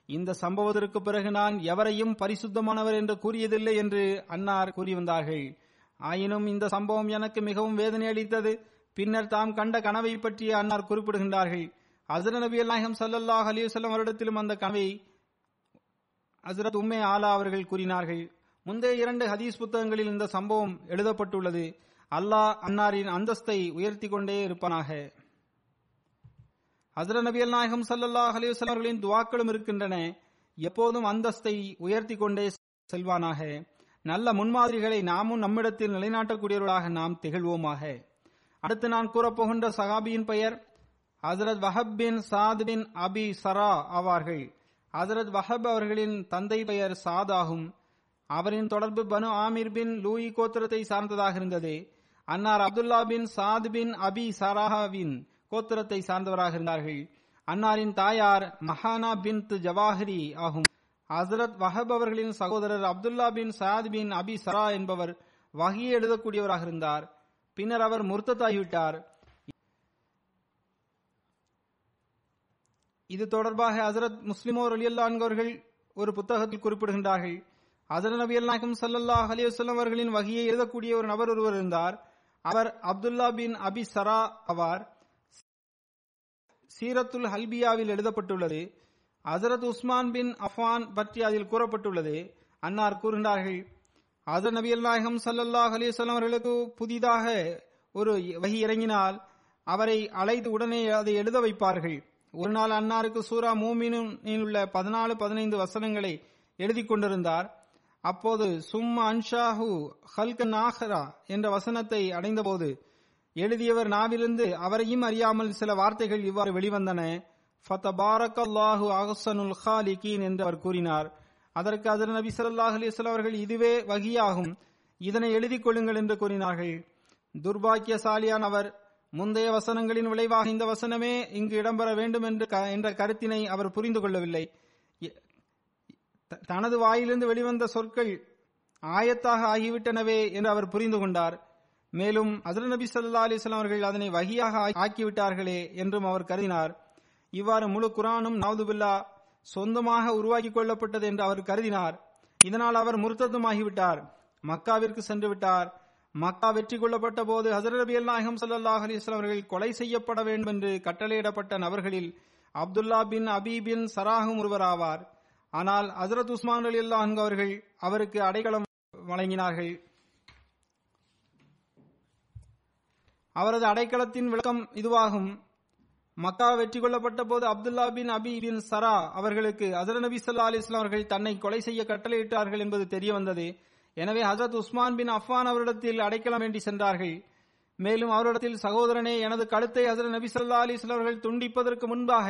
இந்த சம்பவத்திற்கு பிறகு நான் எவரையும் பரிசுத்தமானவர் என்று கூறியதில்லை என்று அன்னார் கூறி வந்தார்கள். ஆயினும் இந்த சம்பவம் எனக்கு மிகவும் வேதனை அளித்தது. பின்னர் தாம் கண்ட கனவை பற்றி அன்னார் குறிப்பிடுகின்றார்கள். ஹசர நபி அல்லாஹம் சல்லாஹ் அலிவசல்லம் வருடத்திலும் அந்த கனவை ஹசரத் உம்மே ஆலா அவர்கள் கூறினார்கள். முந்தைய இரண்டு ஹதீஸ் புத்தகங்களில் இந்த சம்பவம் எழுதப்பட்டுள்ளது. அல்லாஹ் அன்னாரின் அந்தஸ்தை உயர்த்தி கொண்டே இருப்பானாக. ஹசர நபி நாயகம் சல்லாஹ் அலிவசல்லம் அவர்களின் துவாக்களும் இருக்கின்றன. எப்போதும் அந்தஸ்தை உயர்த்தி கொண்டே செல்வானாக. நல்ல முன்மாதிரிகளை நாமும் நம்மிடத்தில் நிலைநாட்டக்கூடியவர்களாக நாம் திகழ்வோமாக. அடுத்து நான் கூறப்போகின்ற சகாபியின் பெயர் ஹசரத் வஹப் பின் சாத் பின் அபி சரா ஆவார்கள். ஹசரத் வஹப் அவர்களின் தந்தை பெயர் சாத் ஆகும். அவரின் தொடர்பு பனு ஆமீர் பின் லூயி கோத்திரத்தை சார்ந்ததாக இருந்தது. அன்னார் அப்துல்லா பின் சாத் பின் அபி சராஹாவின் கோத்திரத்தை சார்ந்தவராக இருந்தார்கள். அன்னாரின் தாயார் மஹானா பின் ஜவாஹரி ஆகும். ஹசரத் வஹப் அவர்களின் சகோதரர் அப்துல்லா பின் சாத் பின் அபி சரா என்பவர் வகையை எழுதக்கூடியவராக இருந்தார். பின்னர் அவர் முர்த்தத்தாகிவிட்டார் இது தொடர்பாக ஹசரத் முஸ்லிமோர் அலி அவர்கள் ஒரு புத்தகத்தில் குறிப்பிடுகின்றார்கள். அதர் நபி அல்நாயகம் சல்லாஹ் அலி வல்லம் அவர்களின் வகையை எழுதக்கூடிய ஒரு நபர் ஒருவர் இருந்தார். அவர் அப்துல்லா பின் அபி சரா ஆவார். சீரத்துல் ஹல்பியாவில் எழுதப்பட்டுள்ளது. ஹசரத் உஸ்மான் பின் அஃபான் பற்றி அதில் கூறப்பட்டுள்ளது. அன்னார் கூறுகின்றார்கள் ஹசரத் நபி அல்நாயகம் சல்லாஹ் அலிவல்லாம் அவர்களுக்கு புதிதாக ஒரு வகி இறங்கினால் அவரை அழைத்து உடனே அதை எழுத வைப்பார்கள். ஒரு நாள் அன்னாருக்கு சூரா மூமினில் உள்ள பதினாலு பதினைந்து வசனங்களை எழுதி கொண்டிருந்தார். அப்போது சும்மா அன்ஷாஹு ஹல்க நாஹரா என்ற வசனத்தை அடைந்தபோது எழுதியவர் நாவிலிருந்து அவரையும் அறியாமல் சில வார்த்தைகள் இவ்வாறு வெளிவந்தன. ஃபத்தபாரக்கல்லாஹு அஹ்சனுல் ஹாலிகீன் என்று அவர் கூறினார். அதற்கு அதர் நபி சல்லாஹ் அலைஹி அவர்கள் இதுவே வகியாகும். இதனை எழுதிக் கொள்ளுங்கள் என்று கூறினார்கள். துர்பாக்கியசாலியான் அவர் முந்தைய வசனங்களின் விளைவாக இந்த வசனமே இங்கு இடம்பெற வேண்டும் என்று க- என்ற கருத்தினை அவர் புரிந்து கொள்ளவில்லை. தனது வாயிலிருந்து வெளிவந்த சொற்கள் ஆயத்தாக ஆகிவிட்டனவே என்று அவர் புரிந்து கொண்டார். மேலும் ஹஜ்ரத் நபி சல்லா அலிஸ்லாம் அவர்கள் அதனை வகியாக ஆக்கிவிட்டார்களே என்றும் அவர் கருதினார். இவ்வாறு முழு குரானும் நவதுபில்லா சொந்தமாக உருவாக்கி கொள்ளப்பட்டது என்று அவர் கருதினார். இதனால் அவர் முர்த்ததுமாகிவிட்டார் மக்காவிற்கு சென்று விட்டார். மக்கா வெற்றி கொள்ளப்பட்ட போது ஹசரத் நபி நாயகம் ஸல்லல்லாஹு அலைஹி அவர்கள் கொலை செய்யப்பட வேண்டும் என்று கட்டளையிடப்பட்ட நபர்களில் அப்துல்லா பின் அபி பின் சராகும் ஒருவராவார். ஆனால் ஹசரத் உஸ்மான் அலி அல்லாஹ் அவர்கள் அவருக்கு அடைக்கலம் வழங்கினார்கள். அவரது அடைக்கலத்தின் விளக்கம் இதுவாகும். மக்கா வெற்றி கொள்ளப்பட்ட போது அப்துல்லா பின் அபி பின் சரா அவர்களுக்கு ஹசரத் நபி சல்லா அலி இஸ்லாம் அவர்கள் தன்னை கொலை செய்ய கட்டளையிட்டார்கள் என்பது தெரிய வந்தது. எனவே ஹசரத் உஸ்மான் பின் அஃபான் அவரிடத்தில் அடைக்கலம் வேண்டி சென்றார்கள். மேலும் அவரிடத்தில் சகோதரனே எனது கழுத்தை ஹசரத் நபி சல்லா அலி இஸ்லாம் அவர்கள் துண்டிப்பதற்கு முன்பாக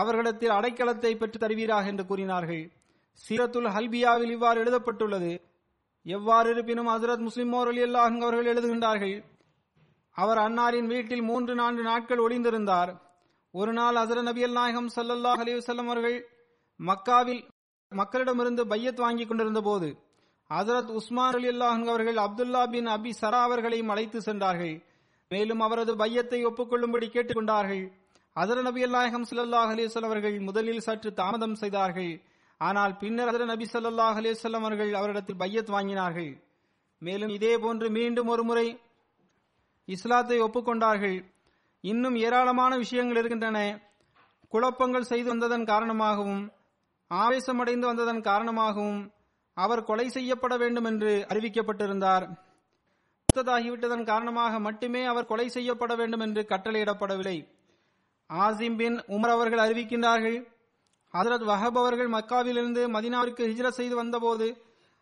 அவர்களிடத்தில் அடைக்கலத்தை பெற்று தருவீராக என்று கூறினார்கள். சீரத்துல் ஹல்பியாவில் இவ்வாறு எழுதப்பட்டுள்ளது. எவ்வாறு இருப்பினும் ஹசரத் முஸ்லிம் மோர் அலி அல்லாஹ் அவர்கள் எழுதுகின்றார்கள் அவர் அன்னாரின் வீட்டில் மூன்று நான்கு நாட்கள் ஒளிந்திருந்தார். ஒரு நாள் ஹசரத் நபி நாயகம் ஸல்லல்லாஹு அலிவசல்லம் அவர்கள் மக்காவில் மக்களிடமிருந்து பையத் வாங்கிக் கொண்டிருந்த போது ஹசரத் உஸ்மான் அலி அல்லாஹ் அவர்கள் அப்துல்லா பின் அபி சரா அவர்களையும் அழைத்து சென்றார்கள். மேலும் அவரது பையத்தை ஒப்புக்கொள்ளும்படி கேட்டுக்கொண்டார்கள் அதர நபி நாயகம் சல்லாஹ் அலிசல் அவர்கள் முதலில் சற்று தாமதம் செய்தார்கள். ஆனால் பின்னர் அதர நபி சல்லாஹ் அலைஹி அவர்கள் அவரிடத்தில் பையத் வாங்கினார்கள். மேலும் இதே போன்று மீண்டும் ஒரு முறை இஸ்லாத்தை ஒப்புக்கொண்டார்கள். இன்னும் ஏராளமான விஷயங்கள் இருக்கின்றன. குழப்பங்கள் செய்து வந்ததன் காரணமாகவும் ஆவேசமடைந்து வந்ததன் காரணமாகவும் அவர் கொலை செய்யப்பட வேண்டும் என்று அறிவிக்கப்பட்டிருந்தார். புத்ததாகிவிட்டதன் காரணமாக மட்டுமே அவர் கொலை செய்யப்பட வேண்டும் என்று கட்டளையிடப்படவில்லை. ஆசிம் பின் உமர் அவர்கள் அறிவிக்கின்றார்கள். ஹசரத் வஹப் அவர்கள் மக்காவிலிருந்து மதினாவிற்கு ஹிஜ்ரத் செய்து வந்தபோது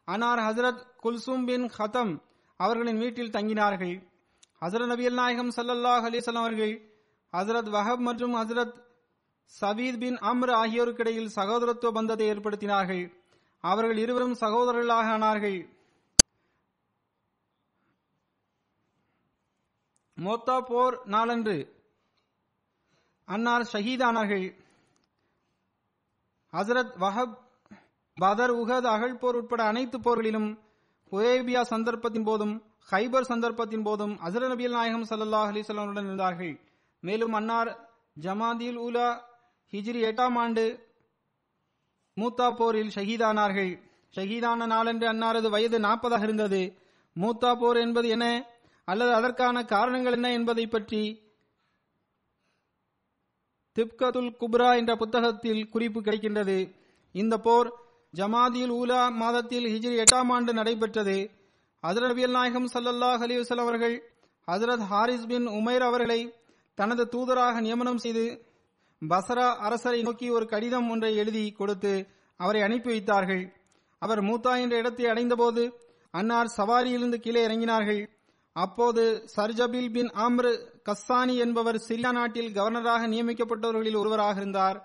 அனார் ஹசரத் குல்சும் பின் ஹதம் அவர்களின் வீட்டில் தங்கினார்கள். ஹசரத் நபியல் நாயகம் சல்லல்லாஹ் அலிசல்லாம் அவர்கள் ஹசரத் வஹப் மற்றும் ஹசரத் சபீத் பின் அம்ர் ஆகியோருக்கிடையில் சகோதரத்துவ பந்தத்தை ஏற்படுத்தினார்கள். அவர்கள் இருவரும் சகோதரர்களாக ஆனார்கள். மோத்தா போர் நாளன்று அன்னார் ஷஹீதானார்கள். ஹசரத் வஹப் பதர் உகத் அகழ் போர் உட்பட அனைத்து போர்களிலும் ஹுரேபியா சந்தர்ப்பத்தின் போதும் ஹைபர் சந்தர்ப்பத்தின் போதும் அசர நபியல் நாயகம் சல்லாஹ் அலிசல்லுடன் இருந்தார்கள். மேலும் அன்னார் ஜமாதில் உலா ஹிஜ்ரி எட்டாம் ஆண்டு மூத்தா போரில் ஷஹீதானார்கள். ஷஹீதான நாளன்று அன்னாரது வயது நாற்பதாக இருந்தது. மூத்தா போர் என்பது என அல்லது அதற்கான காரணங்கள் என்ன என்பதை பற்றி திப்கதுல் குப்ரா என்ற புத்தகத்தில் குறிப்பு கிடைக்கின்றது. இந்த போர் ஜமாதியில் ஊலா மாதத்தில் ஹிஜ்ரி எட்டாம் ஆண்டு நடைபெற்றது. ஹசரத் நபியல் நாயகம் சல்லல்லாஹ் அலிவசல் அவர்கள் ஹசரத் ஹாரிஸ் பின் உமைர் அவர்களை தனது தூதராக நியமனம் செய்து பசரா அரசரை நோக்கி ஒரு கடிதம் ஒன்றை எழுதி கொடுத்து அவரை அனுப்பி வைத்தார்கள். அவர் மூத்தா என்ற இடத்தை அடைந்தபோது அன்னார் சவாரியிலிருந்து கீழே இறங்கினார்கள். அப்போது சர்ஜபில் பின் ஆம்ரு கஸ்ஸானி என்பவர் சிரியா நாட்டில் கவர்னராக நியமிக்கப்பட்டவர்களில் ஒருவராக இருந்தார்.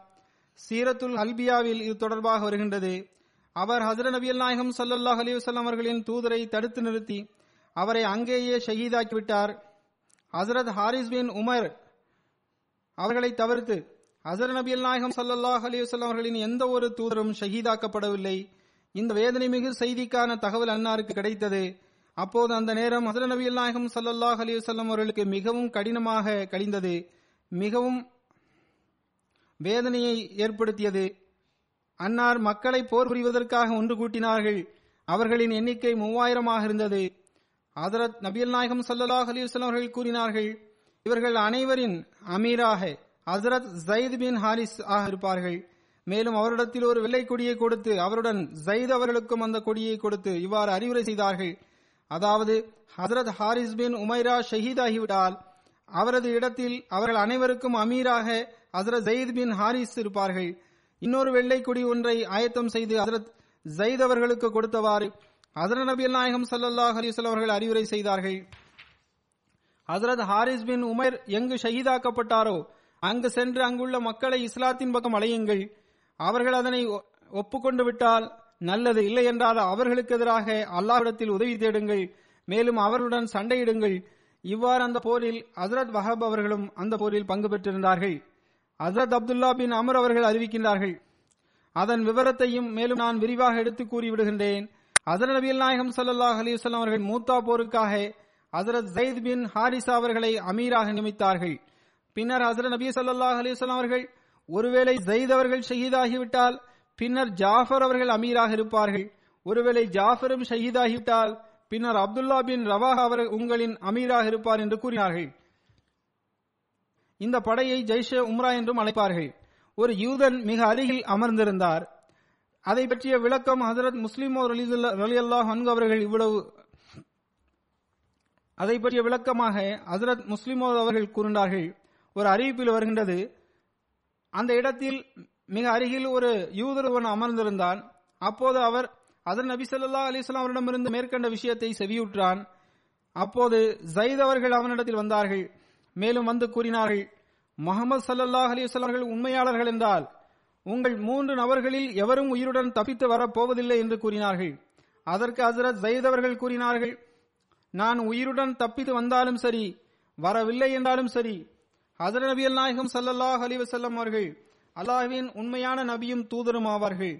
சீரத்துல் அல்பியாவில் இது தொடர்பாக வருகின்றது. அவர் ஹசர நபியல் நாயகம் சல்லல்லாஹ் அலிவசல்லாம் அவர்களின் தூதரை தடுத்து நிறுத்தி அவரை அங்கேயே ஷஹீதாக்கிவிட்டார். ஹசரத் ஹாரிஸ் பின் உமர் அவர்களை தவிர்த்து ஹசர நபியல் நாயகம் சல்லல்லாஹ் அலிவசல்லாம் அவர்களின் எந்த ஒரு தூதரும் ஷஹீதாக்கப்படவில்லை. இந்த வேதனை மிகு செய்திக்கான தகவல் அன்னாருக்கு கிடைத்தது. அப்போது அந்த நேரம் ஹசர நபியல் நாயகம் சல்லல்லாஹ் அலி வல்லம் அவர்களுக்கு மிகவும் கடினமாக கழிந்தது. மிகவும் வேதனையை ஏற்படுத்தியது. அன்னார் மக்களை போர் புரிவதற்காக ஒன்று கூட்டினார்கள். அவர்களின் எண்ணிக்கை மூவாயிரமாக இருந்தது. ஹதரத் நபியல் நாயகம் சல்லல்லாஹ் அலிவசல்லம் அவர்கள் கூறினார்கள் இவர்கள் அனைவரின் அமீராக ஹசரத் ஜயித் பின் ஹாரிஸ் ஆக இருப்பார்கள். மேலும் அவரிடத்தில் ஒரு வெள்ளை கொடியை கொடுத்து அவருடன் ஜயித் அவர்களுக்கும் அந்த கொடியை கொடுத்து இவ்வாறு அறிவுரை செய்தார்கள். அதாவது ஹசரத் ஹாரிஸ் பின் உமைரா ஷஹீதாகிவிட்டால் அவரது இடத்தில் அவர்கள் அனைவருக்கும் அமீராக ஹசரத் ஜயீத் பின் ஹாரிஸ் இருப்பார்கள். இன்னொரு வெள்ளை கொடி ஒன்றை ஆயத்தம் செய்து ஹசரத் ஜயித் அவர்களுக்கு கொடுத்தவாறு ஹசரத் நபி நாயகம் சல்லல்லாஹ் அலிஸ்லாம் அவர்கள் அறிவுரை செய்தார்கள். ஹசரத் ஹாரிஸ் பின் உமர் எங்கு ஷஹீதாக்கப்பட்டாரோ அங்கு சென்று அங்குள்ள மக்களை இஸ்லாத்தின் பக்கம் அலையுங்கள் அவர்கள் அதனை ஒப்புக்கொண்டு விட்டால் நல்லது இல்லை என்றால் அவர்களுக்கு எதிராக அல்லாஹ்விடத்தில் உதவி தேடுங்கள். மேலும் அவர்களுடன் சண்டையிடுங்கள். இவ்வாறு அந்த போரில் ஹசரத் வஹப் அவர்களும் அந்த போரில் பங்கு பெற்றிருந்தார்கள். ஹசரத் அப்துல்லா பின் அமர் அவர்கள் அறிவிக்கின்றார்கள். அதன் விவரத்தையும் மேலும் நான் விரிவாக எடுத்து கூறிவிடுகின்றேன். ஹசரத் நபியல் நாயகம் சல்லாஹ் அலிவசல்லாம் அவர்கள் மூத்தா போருக்காக ஹசரத் ஜெயித் பின் ஹாரிசா அவர்களை அமீராக நியமித்தார்கள். பின்னர் ஹசரத் நபி சல்லாஹ் அலிவசல்லாம் அவர்கள் ஒருவேளை ஜெயித் அவர்கள் ஷஹீதாகிவிட்டால் பின்னர் ஜாஃபர் அவர்கள் அமீராக இருப்பார்கள். ஒருவேளை ஜாஃபரும் ஷஹீதாகிவிட்டால் பின்னர் அப்துல்லா பின் ரவாஹ் அவர் உங்களின் அமீராக இருப்பார் என்று கூறினார்கள். இந்த படையை ஜெய்ஷே உம்ரா என்றும் அழைப்பார்கள். ஒரு யூதன் மிக அருகில் அமர்ந்திருந்தார். அதை பற்றிய விளக்கம் ஹசரத் முஸ்லிமோ ரலி அவர்கள் இவ்வளவு அதை பற்றிய விளக்கமாக ஹசரத் முஸ்லிமோ அவர்கள் கூறினார்கள். ஒரு அறிவிப்பில் வருகின்றது அந்த இடத்தில் மிக அருகில் ஒரு யூதர் அமர்ந்திருந்தான். அப்போது அவர் அதன் நபி சொல்லா அலிஸ்லாம் அவரிடமிருந்து மேற்கண்ட விஷயத்தை செவியுற்றான். அப்போது ஜயித் அவர்கள் அவனிடத்தில் வந்தார்கள். மேலும் வந்து கூறினார்கள் முகமது சல்லல்லாஹ் அலிஸ்லாம் அவர்கள் உண்மையாளர்கள் என்றால் உங்கள் மூன்று நபர்களில் எவரும் உயிருடன் தப்பித்து வரப்போவதில்லை என்று கூறினார்கள். அதற்கு ஹசரத் ஜயித் அவர்கள் கூறினார்கள் நான் உயிருடன் தப்பித்து வந்தாலும் சரி வரவில்லை என்றாலும் சரி ஹசரத் நபி நாயகம் சல்லல்லாஹ் அலி வசல்லம் அவர்கள் அல்லாஹ்வின் உண்மையான நபியும் தூதரும் ஆவார்கள்.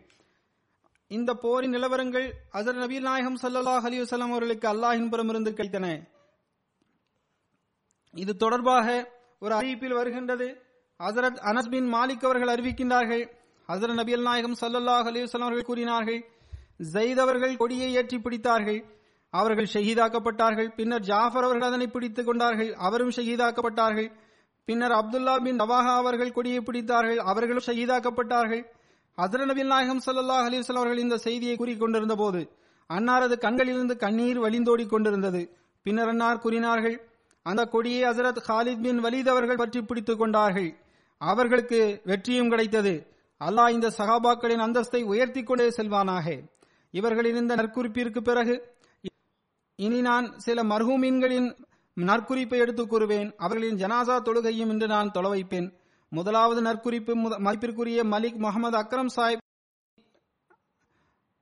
இந்த போரின் நிலவரங்கள் அதர் நபி நாயகம் சல்லல்லாஹ் அலி வசல்லம் அவர்களுக்கு அல்லாஹின் புறமிருந்து கிடைத்தன. இது தொடர்பாக ஒரு அறிவிப்பில் வருகின்றது. ஹசரத் அனஸ் பின் மாலிக் அவர்கள் அறிவிக்கின்றார்கள். ஹசரத் நபி நாயகம் சல்லல்லாஹ் அலி வசல்லம் அவர்கள் கூறினார்கள் ஜெயித் அவர்கள் கொடியை ஏற்றி பிடித்தார்கள் அவர்கள் ஷஹீதாக்கப்பட்டார்கள். பின்னர் ஜாஃபர் அவர்கள் அதனை பிடித்துக் கொண்டார்கள் அவரும் ஷஹீதாக்கப்பட்டார்கள். பின்னர் அப்துல்லா பின் நவாஹா அவர்கள் கொடியை பிடித்தார்கள் அவர்களும் ஷஹீதாக்கப்பட்டார்கள். ஹசர நபி நாயகம் சல்லாஹ் அலிவசல் அவர்கள் இந்த செய்தியை கூறிக்கொண்டிருந்த போது அன்னாரது கண்களிலிருந்து கண்ணீர் வழிந்தோடி கொண்டிருந்தது. பின்னர் அன்னார் கூறினார்கள் அந்த கொடியை ஹசரத் ஹாலித் பின் வலீத் அவர்கள் பற்றி பிடித்துக் கொண்டார்கள். அவர்களுக்கு வெற்றியும் கிடைத்தது. அல்லாஹ் இந்த சகாபாக்களின் அந்தஸ்தை உயர்த்தி கொண்டே செல்வானாக. இவர்களின் இந்த நற்குறிப்பிற்கு பிறகு இனி நான் சில மர்ஹூமீன்களின் நற்குறிப்பை எடுத்துக் கூறுவேன். அவர்களின் ஜனாசா தொழுகையும் இன்று நான் தொலை வைப்பேன். முதலாவது நற்குறிப்பு மதிப்பிற்குரிய மலிக் முகமது அக்ரம் சாஹிப்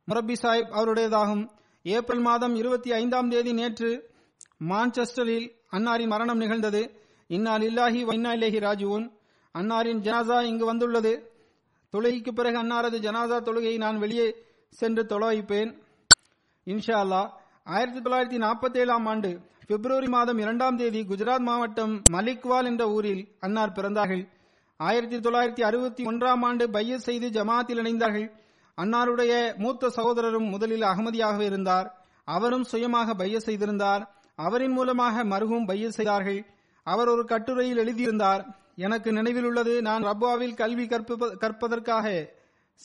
முரப்பி சாஹிப் அவருடையதாகும். ஏப்ரல் மாதம் இருபத்தி ஐந்தாம் தேதி நேற்று மான்செஸ்டரில் அன்னாரின் மரணம் நிகழ்ந்தது. இன்னால் இல்லாஹி வைனா இலேஹி ராஜுவன் அன்னாரின் ஜனாசா இங்கு வந்துள்ளது. தொழுகைக்கு பிறகு அன்னாரது ஜனாசா தொழுகையை நான் வெளியே சென்று தொலை வைப்பேன். இன்ஷா அல்லா ஆயிரத்தி தொள்ளாயிரத்தி நாற்பத்தி ஏழாம் ஆண்டு பிப்ரவரி மாதம் இரண்டாம் தேதி குஜராத் மாவட்டம் மலிக்வால் என்ற ஊரில் அன்னார் பிறந்தார்கள். ஆயிரத்தி தொள்ளாயிரத்தி அறுபத்தி ஒன்றாம் ஆண்டு பைய செய்து ஜமாத்தில் இணைந்தார்கள். அன்னாருடைய மூத்த சகோதரரும் முதலில் அகமதியாகவே இருந்தார். அவரும் சுயமாக பைய செய்திருந்தார். அவரின் மூலமாக மருகும் பைய செய்தார்கள். அவர் ஒரு கட்டுரையில் எழுதியிருந்தார் எனக்கு நினைவில் உள்ளது நான் ரப்பாவில் கல்வி கற்பதற்காக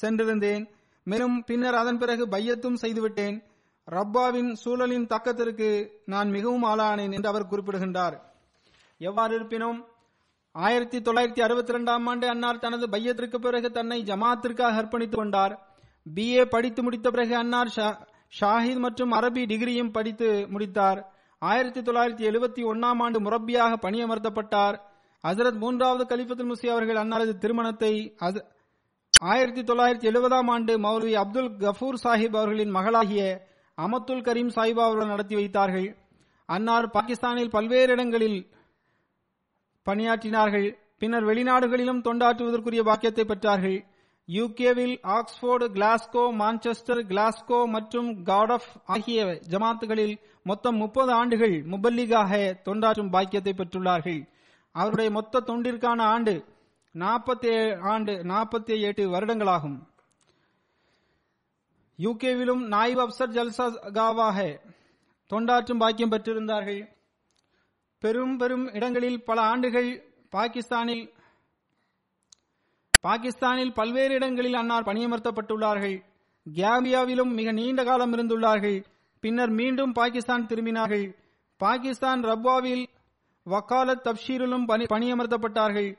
சென்றிருந்தேன். மேலும் பின்னர் அதன் பிறகு பையத்தும் செய்துவிட்டேன். ரப்பாவின் சூழலின் தாக்கத்திற்கு நான் மிகவும் ஆளானேன் என்று அவர் குறிப்பிடுகின்றார். எவ்வாறு இருப்பினும் ஆயிரத்தி தொள்ளாயிரத்தி அறுபத்தி இரண்டாம் ஆண்டு அன்னார் தனது பையத்திற்கு பிறகு தன்னை ஜமாத்திற்காக அர்ப்பணித்துக் கொண்டார். பி ஏ படித்து முடித்த பிறகு அன்னார் ஷாஹித் மற்றும் அரபி டிகிரியும் படித்து முடித்தார். ஆயிரத்தி தொள்ளாயிரத்தி எழுபத்தி ஒன்னாம் ஆண்டு முரப்பியாக பணியமர்த்தப்பட்டார். ஹசரத் மூன்றாவது கலிபத்துல் முசி அவர்கள் அன்னாரது திருமணத்தை ஆயிரத்தி தொள்ளாயிரத்தி எழுபதாம் ஆண்டு மௌலவி அப்துல் கஃபூர் சாஹிப் அவர்களின் மகளாகிய அமத்துல் கரீம் சாஹிபா அவர்கள் நடத்தி வைத்தார்கள். அன்னார் பாகிஸ்தானில் பல்வேறு இடங்களில் பணியாற்றினார்கள். பின்னர் வெளிநாடுகளிலும் தொண்டாற்றுவதற்குரிய பாக்கியத்தை பெற்றார்கள். யூகேவில் ஆக்ஸ்போர்டு கிளாஸ்கோ மான்செஸ்டர் கிளாஸ்கோ மற்றும் காடஃப் ஆகிய ஜமாத்துகளில் மொத்தம் முப்பது ஆண்டுகள் முபல்லிகாக தொண்டாற்றும் பாக்கியத்தை பெற்றுள்ளார்கள். அவருடைய மொத்த தொண்டிற்கான ஆண்டு நாற்பத்தி ஆண்டு நாற்பத்தி எட்டு வருடங்களாகும். யூகேவிலும் நாயிப் அப்சர் ஜல்சாகாவாக தொண்டாற்றும் பாக்கியம் பெற்றிருந்தார்கள். பெரும் பெரும் இடங்களில் பல ஆண்டுகள் பாகிஸ்தானில் பாகிஸ்தானில் பல்வேறு இடங்களில் அன்னார் பணியமர்த்தப்பட்டுள்ளார்கள். கியாபியாவிலும் மிக நீண்ட காலம் இருந்துள்ளார்கள். பின்னர் மீண்டும் பாகிஸ்தான் திரும்பினார்கள். பாகிஸ்தான் ரப்வாவில் வக்காலத் தப்ஷீரிலும் பணியமர்த்தப்பட்டார்கள்.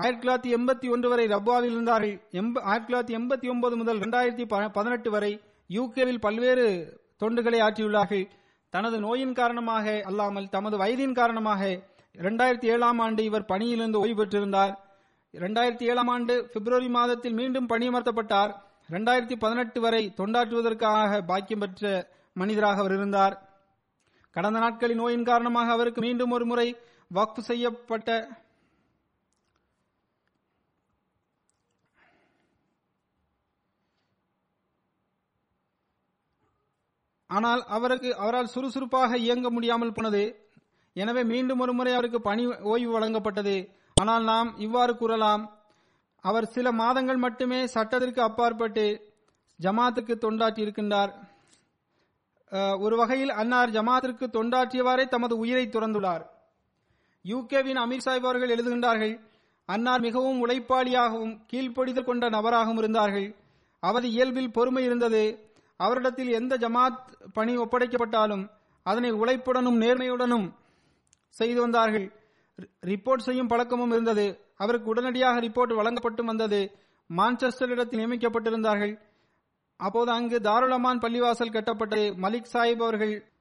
ஆயிரத்தி தொள்ளாயிரத்தி எண்பத்தி ஒன்று வரை ரப்வாவில் இருந்தார்கள். ஆயிரத்தி தொள்ளாயிரத்தி எண்பத்தி ஒன்பது முதல் இரண்டாயிரத்தி பதினெட்டு வரை யூகேவில் பல்வேறு தொண்டுகளை ஆற்றியுள்ளார்கள். தனது நோயின் காரணமாக அல்லாமல் தமது வயதின் காரணமாக இரண்டாயிரத்தி ஏழாம் ஆண்டு இவர் பணியிலிருந்து ஓய்வு பெற்றிருந்தார். இரண்டாயிரத்தி ஏழாம் ஆண்டு பிப்ரவரி மாதத்தில் மீண்டும் பணியமர்த்தப்பட்டார். இரண்டாயிரத்தி பதினெட்டு வரை தொண்டாற்றுவதற்காக பாக்கியம் பெற்ற மனிதராக அவர் இருந்தார். கடந்த நாட்களின் நோயின் காரணமாக அவருக்கு மீண்டும் ஒரு முறை வக்ஃபு செய்யப்பட்ட ஆனால் அவருக்கு அவரால் சுறுசுறுப்பாக இயங்க முடியாமல் போனது. எனவே மீண்டும் ஒரு முறை அவருக்கு பணி ஓய்வு வழங்கப்பட்டது. ஆனால் நாம் இவ்வாறு கூறலாம். அவர் சில மாதங்கள் மட்டுமே சட்டத்திற்கு அப்பாற்பட்டு ஜமாத்துக்கு தொண்டாற்றி இருக்கின்றார் ஒரு வகையில் அன்னார் ஜமாத்திற்கு தொண்டாற்றியவாறே தமது உயிரை துறந்துள்ளார். யூகேவின் அமீர் சாஹிப் அவர்கள் எழுதுகின்றார்கள் அன்னார் மிகவும் உழைப்பாளியாகவும் கீழ்ப்படிதல் கொண்ட நபராகவும் இருந்தார்கள். அவரது இயல்பில் பொறுமை இருந்தது. அவரிடத்தில் எந்த ஜமாத் பணி ஒப்படைக்கப்பட்டாலும் அதனை உழைப்புடனும் நேர்மையுடனும் செய்து வந்தார்கள். ரி- ரிப்போர்ட் செய்யும் பழக்கமும் இருந்தது. அவருக்கு உடனடியாக ரிப்போர்ட் வழங்கப்பட்டு வந்தது. மான்செஸ்டரிடத்தில் நியமிக்கப்பட்டிருந்தார்கள். அப்போது அங்கு தாருளமான் பள்ளிவாசல் கட்டப்பட்டது. மலிக் சாஹிப் அவர்கள்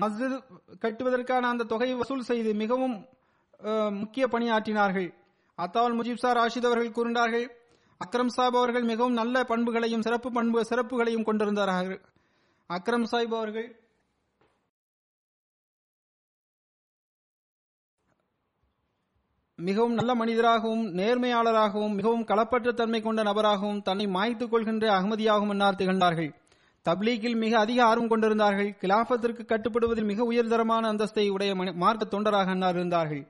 மஸ்ஜித் கட்டுவதற்கான அந்த தொகையை வசூல் செய்து மிகவும் முக்கிய பணியாற்றினார்கள். அத்தாவல் முஜிப் சார் ராஷித் அவர்கள் கூறினார்கள் அக்ரம் சாஹிப் அவர்கள் மிகவும் நல்ல பண்புகளையும் சிறப்பு பண்பு சிறப்புகளையும் கொண்டிருந்தார்கள். அக்ரம் சாஹிப் அவர்கள் மிகவும் நல்ல மனிதராகவும் நேர்மையாளராகவும் மிகவும் களப்பற்ற தன்மை கொண்ட நபராகவும் தன்னை மாய்த்துக் கொள்கின்ற அகமதியாகவும் என்னார் திகழ்ந்தார்கள். தப்லீக்கில் மிக அதிக ஆர்வம் கொண்டிருந்தார்கள். கிலாபத்திற்கு கட்டுப்படுவதில் மிக உயர்தரமான அந்தஸ்தை உடைய மார்க்க தொண்டராக அன்னார் இருந்தார்கள்.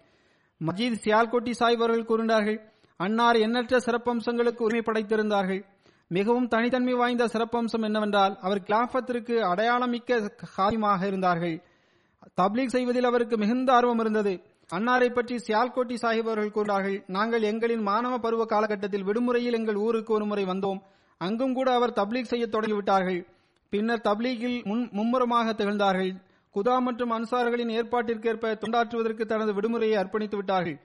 மஜீத் சியால்கோட்டி சாய்பவர்கள் கூறினார்கள் அன்னார் எண்ணற்ற சிறப்பம்சங்களுக்கு உரிமை படைத்திருந்தார்கள் மிகவும் தனித்தன்மை வாய்ந்த சிறப்பம்சம் என்னவென்றால் அவர் கிலாபத்திற்கு அடையாளம் மிக்க காரியமாக இருந்தார்கள். தப்லீக் செய்வதில் அவருக்கு மிகுந்த ஆர்வம் இருந்தது. அன்னாரை பற்றி சியால்கோட்டி சாஹிப் அவர்கள் கூறினார்கள் நாங்கள் எங்களின் மாணவ பருவ காலகட்டத்தில் விடுமுறையில் எங்கள் ஊருக்கு ஒரு முறை வந்தோம். அங்கும் கூட அவர் தப்லீக் செய்ய தொடங்கிவிட்டார்கள். பின்னர் தப்லீகில் முன் மும்முரமாக திகழ்ந்தார்கள். குதா மற்றும் அன்சார்களின் ஏற்பாட்டிற்கேற்ப தொண்டாற்றுவதற்கு தனது விடுமுறையை அர்ப்பணித்து விட்டார்கள்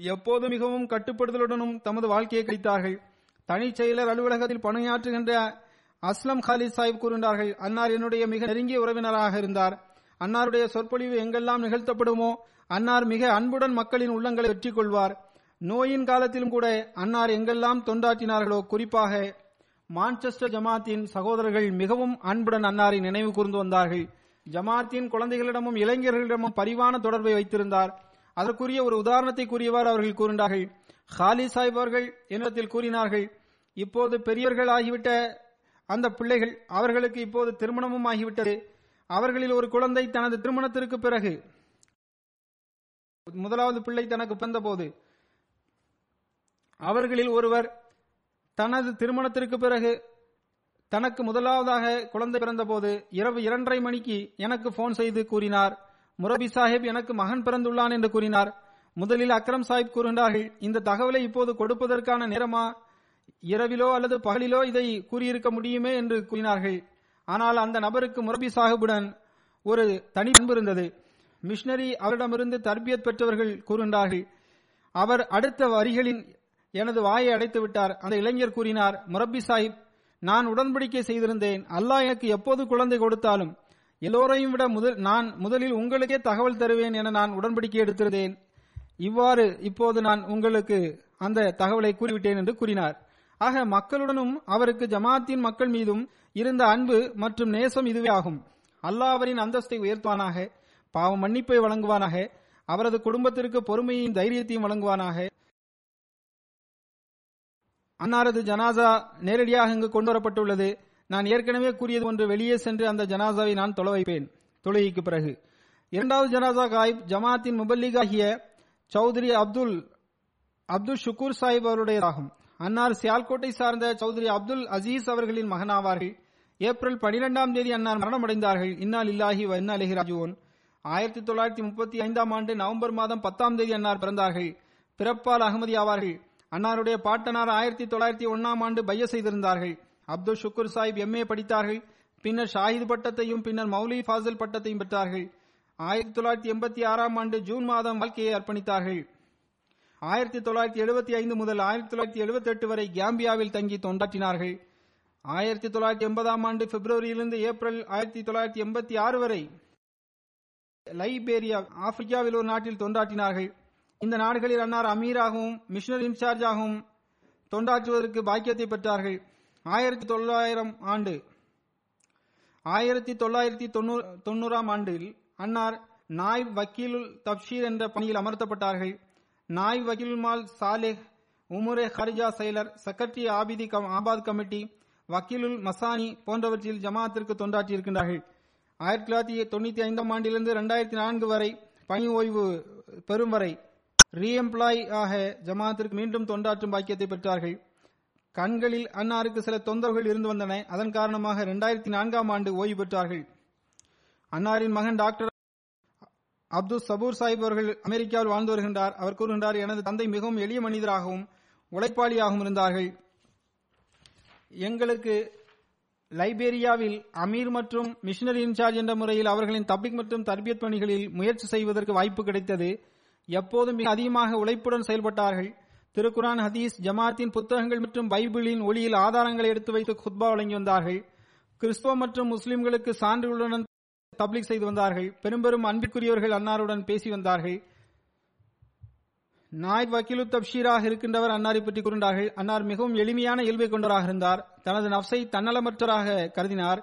எப்போது மிகவும் கட்டுப்படுதலுடனும் தமது வாழ்க்கையை கழித்தார்கள். தனிச் செயலர் அலுவலகத்தில் பணியாற்றுகின்ற அஸ்லம் ஹாலித் சாஹிப் கூறினார்கள் அன்னார் என்னுடைய மிக நெருங்கிய உறவினராக இருந்தார். அன்னாருடைய சொற்பொழிவு எங்கெல்லாம் நிகழ்த்தப்படுமோ அன்னார் மிக அன்புடன் மக்களின் உள்ளங்களை வெற்றி கொள்வார் நோயின் காலத்திலும் கூட அன்னார் எங்கெல்லாம் தொண்டாற்றினார்களோ குறிப்பாக மான்செஸ்டர் ஜமாத்தின் சகோதரர்கள் மிகவும் அன்புடன் அன்னாரை நினைவு கூர்ந்து வந்தார்கள். ஜமாத்தின் குழந்தைகளிடமும் இளைஞர்களிடமும் பரிவான தொடர்பை வைத்திருந்தார். அதற்குரிய ஒரு உதாரணத்தை கூறியவாறு அவர்கள் கூறினார்கள் ஹாலி சாஹிப் அவர்கள் என்னிடத்தில் கூறினார்கள் இப்போது பெரியவர்கள் ஆகிவிட்ட அந்த பிள்ளைகள் அவர்களுக்கு இப்போது திருமணமும் ஆகிவிட்டது. அவர்களில் ஒரு குழந்தை தனது திருமணத்திற்கு பிறகு முதலாவது பிள்ளை தனக்கு பிறந்தபோது அவர்களில் ஒருவர் தனது திருமணத்திற்கு பிறகு தனக்கு முதலாவதாக குழந்தை பிறந்தபோது இரவு இரண்டரை மணிக்கு எனக்கு போன் செய்து கூறினார். முரபி சாஹிப் எனக்கு மகன் பிறந்துள்ளான் என்று கூறினார். முதலில் அக்ரம் சாஹிப் கூறுகின்றார்கள் இந்த தகவலை இப்போது கொடுப்பதற்கான நேரமா? இரவிலோ அல்லது பகலிலோ இதை கூறியிருக்க முடியுமே என்று கூறினார்கள். ஆனால் அந்த நபருக்கு முரபி சாஹிபுடன் ஒரு தனி பண்பு இருந்தது. மிஷினரி அவரிடமிருந்து தர்பியத் பெற்றவர்கள் கூறுகின்றார்கள் அவர் அடுத்த வரிகளின் எனது வாயை அடைத்து விட்டார். அந்த இளைஞர் கூறினார் முரப்பி சாஹிப் நான் உடன்படிக்கை செய்திருந்தேன். அல்லாஹ் எனக்கு எப்போது குழந்தை கொடுத்தாலும் எல்லோரையும் விட முதல் நான் முதலில் உங்களுக்கே தகவல் தருவேன் என நான் உடன்படிக்கை எடுத்திருந்தேன். இவ்வாறு இப்போது நான் உங்களுக்கு அந்த தகவலை கூறிவிட்டேன் என்று கூறினார். ஆக மக்களுடனும் அவருக்கு ஜமாத்தின் மக்கள் மீதும் இருந்த அன்பு மற்றும் நேசம் இதுவே ஆகும். அல்லாஹ் அவரின் அந்தஸ்தை உயர்த்துவானாக பாவ மன்னிப்பை வழங்குவானாக அவரது குடும்பத்திற்கு பொறுமையையும் தைரியத்தையும் வழங்குவானாக. அன்னாரது ஜனாசா நேரடியாக இங்கு கொண்டு வரப்பட்டுள்ளது. நான் ஏற்கனவே கூறியது ஒன்று வெளியே சென்று அந்த ஜனாசாவை நான் தொலை வைப்பேன். தொழுகைக்கு பிறகு. இரண்டாவது ஜனாசா காயிப் ஜமாத்தின் முபல்லிகாகிய சௌத்ரி அப்துல் அப்துல் ஷுக்கூர் சாஹிப் அவருடையதாகும். அன்னார் சியால்கோட்டை சார்ந்த சௌத்ரி அப்துல் அசீஸ் அவர்களின் மகனாவார்கள். ஏப்ரல் பனிரெண்டாம் தேதி அன்னார் மரணமடைந்தார்கள். இன்னால் இல்லாஹி வ ராஜுவோன் ஆயிரத்தி தொள்ளாயிரத்தி முப்பத்தி ஐந்தாம் ஆண்டு நவம்பர் மாதம் பத்தாம் தேதி அன்னார் பிறந்தார்கள். பிறப்பால் அகமதி ஆவார்கள் அன்னாருடைய பாட்டனார் ஆயிரத்தி தொள்ளாயிரத்தி ஒன்னாம் ஆண்டு பைய செய்திருந்தார்கள். அப்துல் ஷுக்குர் சாஹிப் எம்ஏ படித்தார்கள். பின்னர் ஷாஹித் பட்டத்தையும் பின்னர் மௌலி ஃபாசில் பட்டத்தையும் பெற்றார்கள். ஆயிரத்தி தொள்ளாயிரத்தி எண்பத்தி ஆறாம் ஆண்டு ஜூன் மாதம் வாழ்க்கையை அர்ப்பணித்தார்கள். ஆயிரத்தி தொள்ளாயிரத்தி எழுபத்தி ஐந்து முதல் ஆயிரத்தி தொள்ளாயிரத்தி எழுபத்தி எட்டு வரை கேம்பியாவில் தங்கி தொண்டாற்றினார்கள். ஆயிரத்தி தொள்ளாயிரத்தி எண்பதாம் ஆண்டு பிப்ரவரியிலிருந்து ஏப்ரல் ஆயிரத்தி தொள்ளாயிரத்தி எண்பத்தி ஆறு வரை லைபேரியா ஆப்பிரிக்காவில் ஒரு நாட்டில் தொண்டாற்றினார்கள். இந்த நாடுகளில் அன்னார் அமீராகவும் மிஷனரி இன்சார்ஜாகவும் தொண்டாற்றுவதற்கு பாக்கியத்தை பெற்றார்கள். ஆயிரத்தி தொள்ளாயிரம் ஆண்டு. ஆயிரத்தி தொள்ளாயிரத்தி தொண்ணூறு தொண்ணூறாம் ஆண்டில் அன்னார் நாய் வக்கீலுல் தப்ஷீர் என்ற பணியில் அமர்த்தப்பட்டார்கள். நாய் வக்கீலுமால் சாலேஹ் உமுரே ஹரிஜா செயலர் செக்ரட்டரி ஆபிதி ஆபாத் கமிட்டி வக்கீலுல் மசானி போன்றவற்றில் ஜமாத்திற்கு தொண்டாற்றியிருக்கின்றார்கள். ஆயிரத்தி தொள்ளாயிரத்தி தொண்ணூத்தி ஐந்தாம் ஆண்டிலிருந்து இரண்டாயிரத்தி நான்கு வரை பணி ஓய்வு பெறும் வரை ரீஎம்ப்ளாய் ஆக ஜமாத்திற்கு மீண்டும் தொண்டாற்றும் பாக்கியத்தை பெற்றார்கள். கண்களில் அன்னாருக்கு சில தொந்தரவுகள் இருந்து வந்தன. அதன் காரணமாக இரண்டாயிரத்தி நான்காம் ஆண்டு ஓய்வு பெற்றார்கள். அன்னாரின் மகன் டாக்டர் அப்துல் சபூர் சாஹிப் அவர்கள் அமெரிக்காவில் வாழ்ந்து வருகின்றார். அவர் கூறுகின்றார் எனது தந்தை மிகவும் எளிய மனிதராகவும் உழைப்பாளியாகவும் இருந்தார்கள். எங்களுக்கு லைபேரியாவில் அமீர் மற்றும் மிஷினரி இன்சார்ஜ் என்ற முறையில் அவர்களின் தப்பிக் மற்றும் தர்பியத் பணிகளில் முயற்சி செய்வதற்கு வாய்ப்பு கிடைத்தது. எப்போதும் மிக அதிகமாக உழைப்புடன் செயல்பட்டார்கள். திருக்குரான் ஹதீஸ் ஜமாத்தின் புத்தகங்கள் மற்றும் பைபிளின் ஒளியில் ஆதாரங்களை எடுத்து வைத்து குத்பா வழங்கி வந்தார்கள். கிறிஸ்துவ மற்றும் முஸ்லிம்களுக்கு சான்றுகளுடன் தப்லீக் செய்து வந்தார்கள். பெரும்பெரும் அன்பிற்குரியவர்கள் அன்னாருடன் பேசி வந்தார்கள். நாயக் வக்கீலு தப்ஷீராக இருக்கின்றவர் அன்னாரை பற்றி கூறினார்கள் அன்னார் மிகவும் எளிமையான இயல்பை கொண்டவராக இருந்தார். தனது நப்சை தன்னலமற்றராக கருதினார்.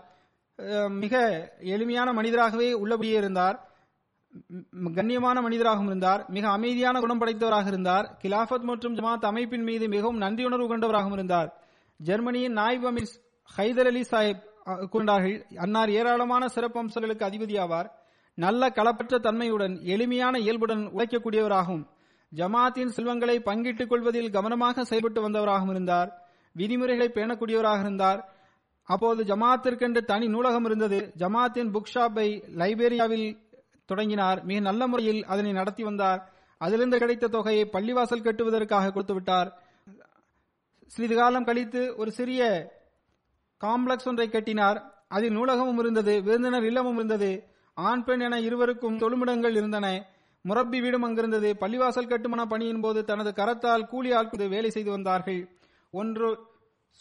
மிக எளிமையான மனிதராகவே உள்ளபடியே இருந்தார். கண்ணியமான மனிதராகவும் இருந்தார். மிக அமைதியான குணம் படைத்தவராக இருந்தார். கிலாஃபத் மற்றும் ஜமாத் அமைப்பின் மீது மிகவும் நன்றியுணர்வு கொண்டவராகவும் இருந்தார். ஜெர்மனியின் நாயிப் அமீர் ஹைதர் அலி சாஹிப் கொண்டார்கள் அன்னார் ஏராளமான சிறப்பு அம்சங்களுக்கு அதிபதியாவார். நல்ல களப்பற்ற தன்மையுடன் எளிமையான இயல்புடன் உழைக்கக்கூடியவராகும். ஜமாத்தின் செல்வங்களை பங்கிட்டுக் கொள்வதில் கவனமாக செயல்பட்டு வந்தவராகவும் இருந்தார். விதிமுறைகளை பேணக்கூடியவராக இருந்தார். அப்போது ஜமாத்திற்கென்று தனி நூலகம் இருந்தது. ஜமாத்தின் புக் ஷாப்பை லைபேரியாவில் தொடங்கினார். மிக நல்ல முறையில் அதனை நடத்தி வந்தார். அதிலிருந்து கிடைத்த தொகையை பள்ளிவாசல் கட்டுவதற்காக கொடுத்துவிட்டார் சிறிது காலம் கழித்து ஒரு சிறிய காம்ப்ளெக்ஸ் ஒன்றை கட்டினார். அதில் நூலகமும் இருந்தது விருந்தினர் இல்லமும் இருந்தது. ஆண் பெண் என இருவருக்கும் தொழுமிடங்கள் இருந்தன. முரப்பி வீடும் அங்கிருந்தது. பள்ளிவாசல் கட்டுமான பணியின் போது தனது கரத்தால் கூலி ஆட்கள் வேலை செய்து வந்தார்கள். ஒன்று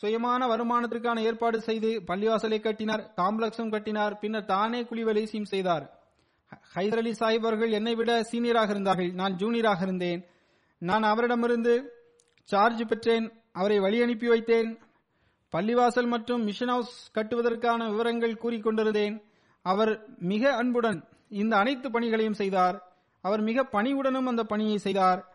சுயமான வருமானத்திற்கான ஏற்பாடு செய்து பள்ளிவாசலை கட்டினார். காம்ப்ளெக்ஸும் கட்டினார். பின்னர் தானே குழி வேலை செய்தார். ஹைதர் அலி சாஹிப் அவர்கள் என்னை விட சீனியராக இருந்தார்கள். நான் ஜூனியராக இருந்தேன். நான் அவரிடமிருந்து சார்ஜ் பெற்றேன். அவரை வழி அனுப்பி வைத்தேன். பள்ளிவாசல் மற்றும் மிஷன் ஹவுஸ் கட்டுவதற்கான விவரங்கள் கூறிக்கொண்டிருந்தேன் அவர் மிக அன்புடன் இந்த அனைத்து பணிகளையும் செய்தார். அவர் மிக பணிவுடனும் அந்த பணியை செய்தார்.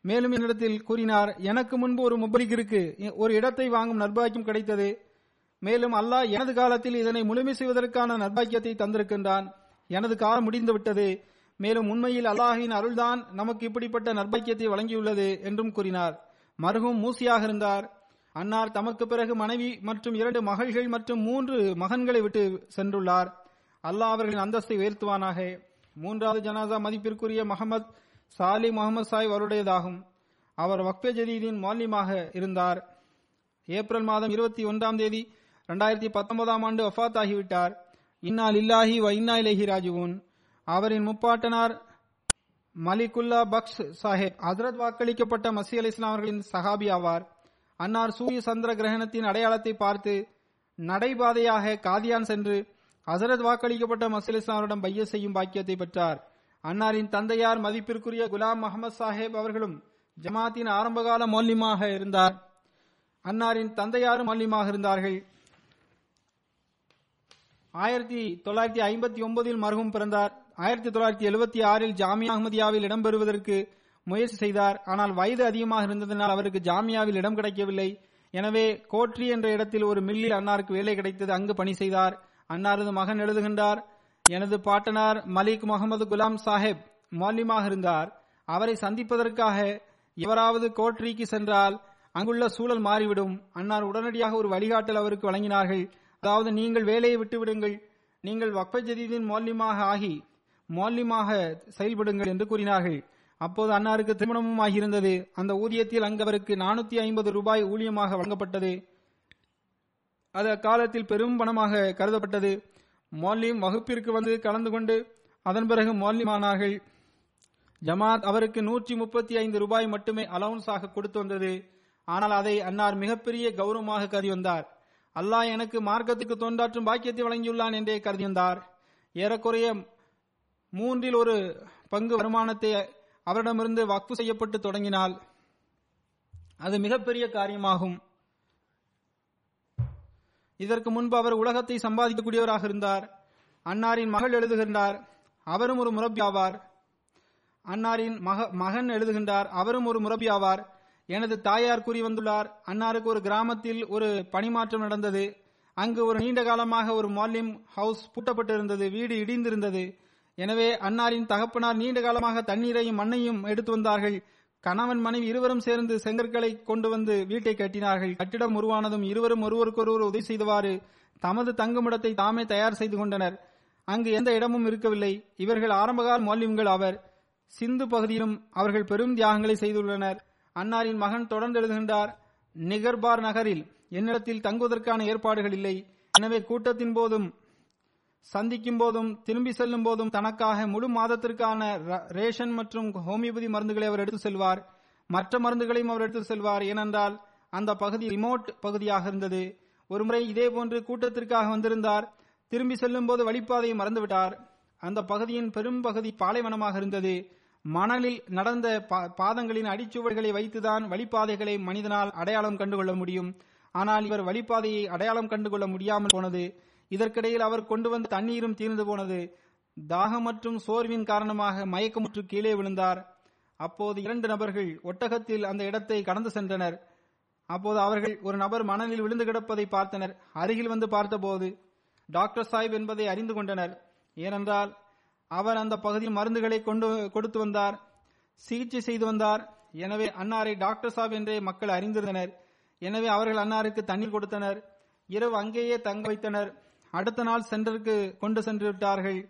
மேலும் என்னிடத்தில் கூறினார் எனக்கு முன்பு ஒரு முபரிக்கிற்கு ஒரு இடத்தை வாங்கும் நர்பாக்கியம் கிடைத்தது. மேலும் அல்லாஹ் எனது காலத்தில் இதனை முழுமை செய்வதற்கான நர்பாக்கியத்தை தந்திருக்கின்றான். எனது காலம் முடிந்து விட்டது. மேலும் உண்மையில் அல்லாஹின் அருள்தான் நமக்கு இப்படிப்பட்ட நர்பாக்கியத்தை வழங்கியுள்ளது என்றும் கூறினார். மருகும் மூசியாக இருந்தார். அன்னார் தமக்கு பிறகு மனைவி மற்றும் இரண்டு மகள்கள் மற்றும் மூன்று மகன்களை விட்டு சென்றுள்ளார். அல்லாஹ் அவர்களின் அந்தஸ்தை உயர்த்துவானாக. மூன்றாவது ஜனாசா மதிப்பிற்குரிய மஹமத் சாலி முகமது சாஹிப் அவருடையதாகும். அவர் வக்ஃபே ஜதீதின் மௌலியமாக இருந்தார். ஏப்ரல் மாதம் இருபத்தி ஒன்றாம் தேதி இரண்டாயிரத்தி பத்தொன்பதாம் ஆண்டு வஃபாத் ஆகிவிட்டார் இன்னால் இல்லாஹி வ இன்னா இலைஹி ராஜுவூன் அவரின் முப்பாட்டனார் மலிகுல்லா பக்ஸ் சாஹேப். ஹசரத் வாக்களிக்கப்பட்ட மசி அலி இஸ்லாம் அவர்களின் சஹாபி ஆவார். அன்னார் சூரிய சந்திர கிரகணத்தின் அடையாளத்தை பார்த்து நடைபாதையாக காதியான் சென்று ஹசரத் வாக்களிக்கப்பட்ட மசி அலி பைய செய்யும் பாக்கியத்தை பெற்றார். அன்னாரின் தந்தையார் மதிப்பிற்குரிய குலாம் முகமது சாஹேப் அவர்களும் ஜமாத்தின் ஆரம்பகால மௌல்யமாக இருந்தார். அன்னாரின் தந்தையாரும் மௌல்யமாக இருந்தார்கள். ஆயிரத்தி தொள்ளாயிரத்தி ஐம்பத்தி ஒன்பதில் மருகும் பிறந்தார். ஆயிரத்தி தொள்ளாயிரத்தி எழுபத்தி ஆறில் ஜாமியா அஹ்மதியாவில் இடம்பெறுவதற்கு முயற்சி செய்தார். ஆனால் வயது அதிகமாக இருந்ததனால் அவருக்கு ஜாமியாவில் இடம் கிடைக்கவில்லை. எனவே கோட்ரி என்ற இடத்தில் ஒரு மில்லில் அன்னாருக்கு வேலை கிடைத்தது. அங்கு பணி செய்தார். அன்னாரது மகன் எழுதுகின்றார். எனது பாட்டனார் மலிக் முகமது குலாம் சாஹிப் மௌலியமாக இருந்தார். அவரை சந்திப்பதற்காக எவராவது கோட்ரிக்கு சென்றால் அங்குள்ள சூழல் மாறிவிடும். அன்னார் உடனடியாக ஒரு வழிகாட்டல் அவருக்கு வழங்கினார்கள். அதாவது நீங்கள் வேலையை விட்டுவிடுங்கள். நீங்கள் வக்ப ஜதீதின் மௌல்யமாக ஆகி மௌல்யமாக செயல்படுங்கள் என்று கூறினார்கள். அப்போது அன்னாருக்கு திருமணமும் ஆகியிருந்தது. அந்த ஊதியத்தில் அங்கு அவருக்கு நானூத்தி ஐம்பது ரூபாய் ஊழியமாக வழங்கப்பட்டது. அது அக்காலத்தில் பெரும் பணமாக கருதப்பட்டது. மௌல்யம் வகுப்பிற்கு வந்து கலந்து கொண்டு அதன் பிறகு மௌல்யமானார்கள் ஜமாத் அவருக்கு நூற்றி முப்பத்தி ஐந்து ரூபாய் மட்டுமே அலவுன்ஸாக கொடுத்து வந்தது. ஆனால் அதை அன்னார் மிகப்பெரிய கௌரவமாக கருதி வந்தார். அல்லாஹ் எனக்கு மார்க்கத்துக்கு தொண்டாற்றும் பாக்கியத்தை வழங்கியுள்ளான் என்றே கருதியிருந்தார் ஏறக்குறைய மூன்றில் ஒரு பங்கு வருமானத்தை அவரிடமிருந்து வக்ஃபு செய்யப்பட்டு தொடங்கினால் அது மிகப்பெரிய காரியமாகும். இதற்கு முன்பு அவர் உலகத்தை சம்பாதிக்கக்கூடியவராக இருந்தார். அன்னாரின் மகள் எழுதுகின்றார் அவரும் ஒரு முரப்பி ஆவார். அன்னாரின் மக மகன் எழுதுகின்றார் அவரும் ஒரு முரப்பி ஆவார். எனது தாயார் கூறி வந்துள்ளார். அன்னாருக்கு ஒரு கிராமத்தில் ஒரு பணிமாற்றம் நடந்தது. அங்கு ஒரு நீண்ட காலமாக ஒரு மாலிம் ஹவுஸ் பூட்டப்பட்டிருந்தது. வீடு இடிந்திருந்தது. எனவே அன்னாரின் தகப்பனார் நீண்ட காலமாக தண்ணீரையும் மண்ணையும் எடுத்து வந்தார்கள். கணவன் மனைவி இருவரும் சேர்ந்து செங்கற்களை கொண்டு வந்து வீட்டை கட்டினார்கள். கட்டிடம் உருவானதும் இருவரும் ஒருவருக்கொருவர் உதவி செய்தவாறு தமது தங்குமிடத்தை தாமே தயார் செய்து கொண்டனர். அங்கு எந்த இடமும் இருக்கவில்லை. இவர்கள் ஆரம்பகால மௌல்யங்கள் அவர் சிந்து பகுதியிலும் அவர்கள் பெரும் தியாகங்களை செய்துள்ளனர். அன்னாரின் மகன் தொடர்ந்து எழுதுகின்றார் நிகர்பார் நகரில் என்னிடத்தில் தங்குவதற்கான ஏற்பாடுகள் இல்லை. எனவே கூட்டத்தின் போதும் சந்திக்கும் போதும் திரும்பி செல்லும் போதும் தனக்காக முழு மாதத்திற்கான ர- ரேஷன் மற்றும் ஹோமியோபதி மருந்துகளை அவர் எடுத்து செல்வார். மற்ற மருந்துகளையும் அவர் எடுத்து செல்வார். ஏனென்றால் அந்த பகுதி ரிமோட் பகுதியாக இருந்தது. ஒருமுறை இதே போன்று கூட்டத்திற்காக வந்திருந்தார். திரும்பி செல்லும் போது வழிப்பாதையை மறந்துவிட்டார். அந்த பகுதியின் பெரும் பகுதி பாலைவனமாக இருந்தது. மணலில் நடந்த பா- பாதங்களின் அடிச்சுவடுகளை வைத்துதான் வழிப்பாதைகளை மனிதனால் அடையாளம் கண்டுகொள்ள முடியும். ஆனால் இவர் வழிப்பாதையை அடையாளம் கண்டுகொள்ள முடியாமல் போனது இதற்கிடையில் அவர் கொண்டு வந்த தண்ணீரும் தீர்ந்து போனது. தாகம் மற்றும் சோர்வின் காரணமாக மயக்கமுற்று கீழே விழுந்தார். அப்போது இரண்டு நபர்கள் ஒட்டகத்தில் அந்த இடத்தை கடந்து சென்றனர். அப்போது அவர்கள் ஒரு நபர் மணலில் விழுந்து கிடப்பதை பார்த்தனர். அருகில் வந்து பார்த்தபோது டாக்டர் சாஹிப் என்பதை அறிந்து கொண்டனர். ஏனென்றால் அவர் அந்த பகுதியில் மருந்துகளை கொண்டு கொடுத்து வந்தார் சிகிச்சை செய்து வந்தார். எனவே அன்னாரை டாக்டர் சாப் என்றே மக்கள் அறிந்திருந்தனர். எனவே அவர்கள் அன்னாருக்கு தண்ணீர் கொடுத்தனர். இரவு அங்கேயே தங்க வைத்தனர். அடுத்த நாள் சென்டருக்கு கொண்டு சென்று விட்டார்கள்.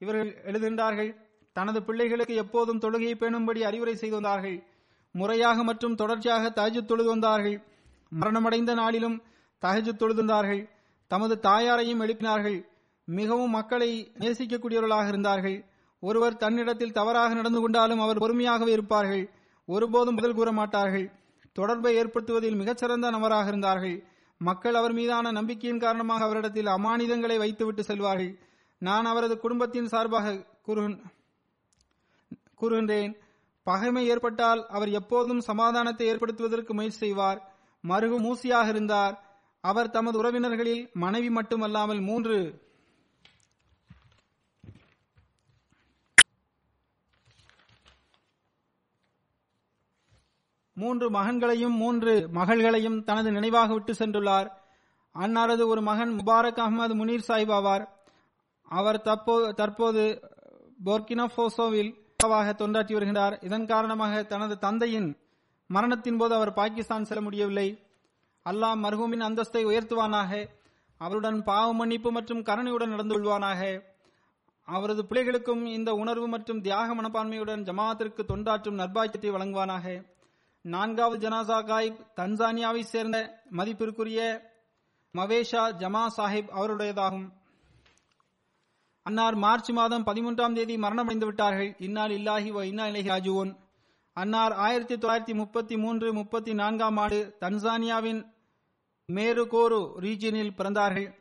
இவர்கள் எழுதுகின்றார்கள் தனது பிள்ளைகளுக்கு எப்போதும் தொழுகையை பேணும்படி அறிவுரை செய்து வந்தார்கள். முறையாக மற்றும் தொடர்ச்சியாக தகஜு தொழுது வந்தார்கள். மரணமடைந்த நாளிலும் தகஜு தொழுதுந்தார்கள் தமது தாயாரையும் எழுப்பினார்கள். மிகவும் மக்களை நேசிக்கக்கூடியவர்களாக இருந்தார்கள். ஒருவர் தன்னிடத்தில் தவறாக நடந்து கொண்டாலும் அவர் பொறுமையாகவே இருப்பார்கள். ஒருபோதும் பதில் கூற மாட்டார்கள். தொடர்பை ஏற்படுத்துவதில் மிகச்சிறந்த நபராக இருந்தார்கள். மக்கள் அவர் மீதான நம்பிக்கையின் காரணமாக அவரிடத்தில் அமானிதங்களை வைத்துவிட்டு செல்வார்கள். நான் அவரது குடும்பத்தின் சார்பாக கூறுகின்றேன். பகைமை ஏற்பட்டால் அவர் எப்போதும் சமாதானத்தை ஏற்படுத்துவதற்கு முயற்சி செய்வார். மருகு மூசியாக இருந்தார். அவர் தமது உறவினர்களில் மனைவி மட்டுமல்லாமல் மூன்று மூன்று மகன்களையும் மூன்று மகள்களையும் தனது நினைவாக விட்டு சென்றுள்ளார். அன்னாரது ஒரு மகன் முபாரக் அகமது முனீர் சாஹிப் ஆவார். அவர் தற்போது தற்போது போர்கினா தொண்டாற்றி வருகிறார். இதன் காரணமாக தனது தந்தையின் மரணத்தின் போது அவர் பாகிஸ்தான் செல்ல முடியவில்லை. அல்லாஹ் மர்ஹூமின் அந்தஸ்தை உயர்த்துவானாக. அவருடன் பாவ மன்னிப்பு மற்றும் கருணையுடன் நடந்து கொள்வானாக. அவரது பிள்ளைகளுக்கும் இந்த உணர்வு மற்றும் தியாக மனப்பான்மையுடன் ஜமாத்திற்கு தொண்டாற்றும் நர்பாக்கியத்தை வழங்குவானாக. நான்காவது ஜனாசா காயிப் தன்சானியாவை சேர்ந்த மதிப்பிற்குரிய மவேஷா ஜமா சாஹிப் அவருடையதாகும். அன்னார் மார்ச் மாதம் பதிமூன்றாம் தேதி மரணமடைந்து விட்டார்கள் இன்னால் இல்லாஹி வ இன்னா இலகி ராஜுவோன் அன்னார் ஆயிரத்தி தொள்ளாயிரத்தி முப்பத்தி மூன்று முப்பத்தி நான்காம் ஆண்டு தன்சானியாவின் மேருகோரு ரீஜியனில் பிறந்தார்கள்.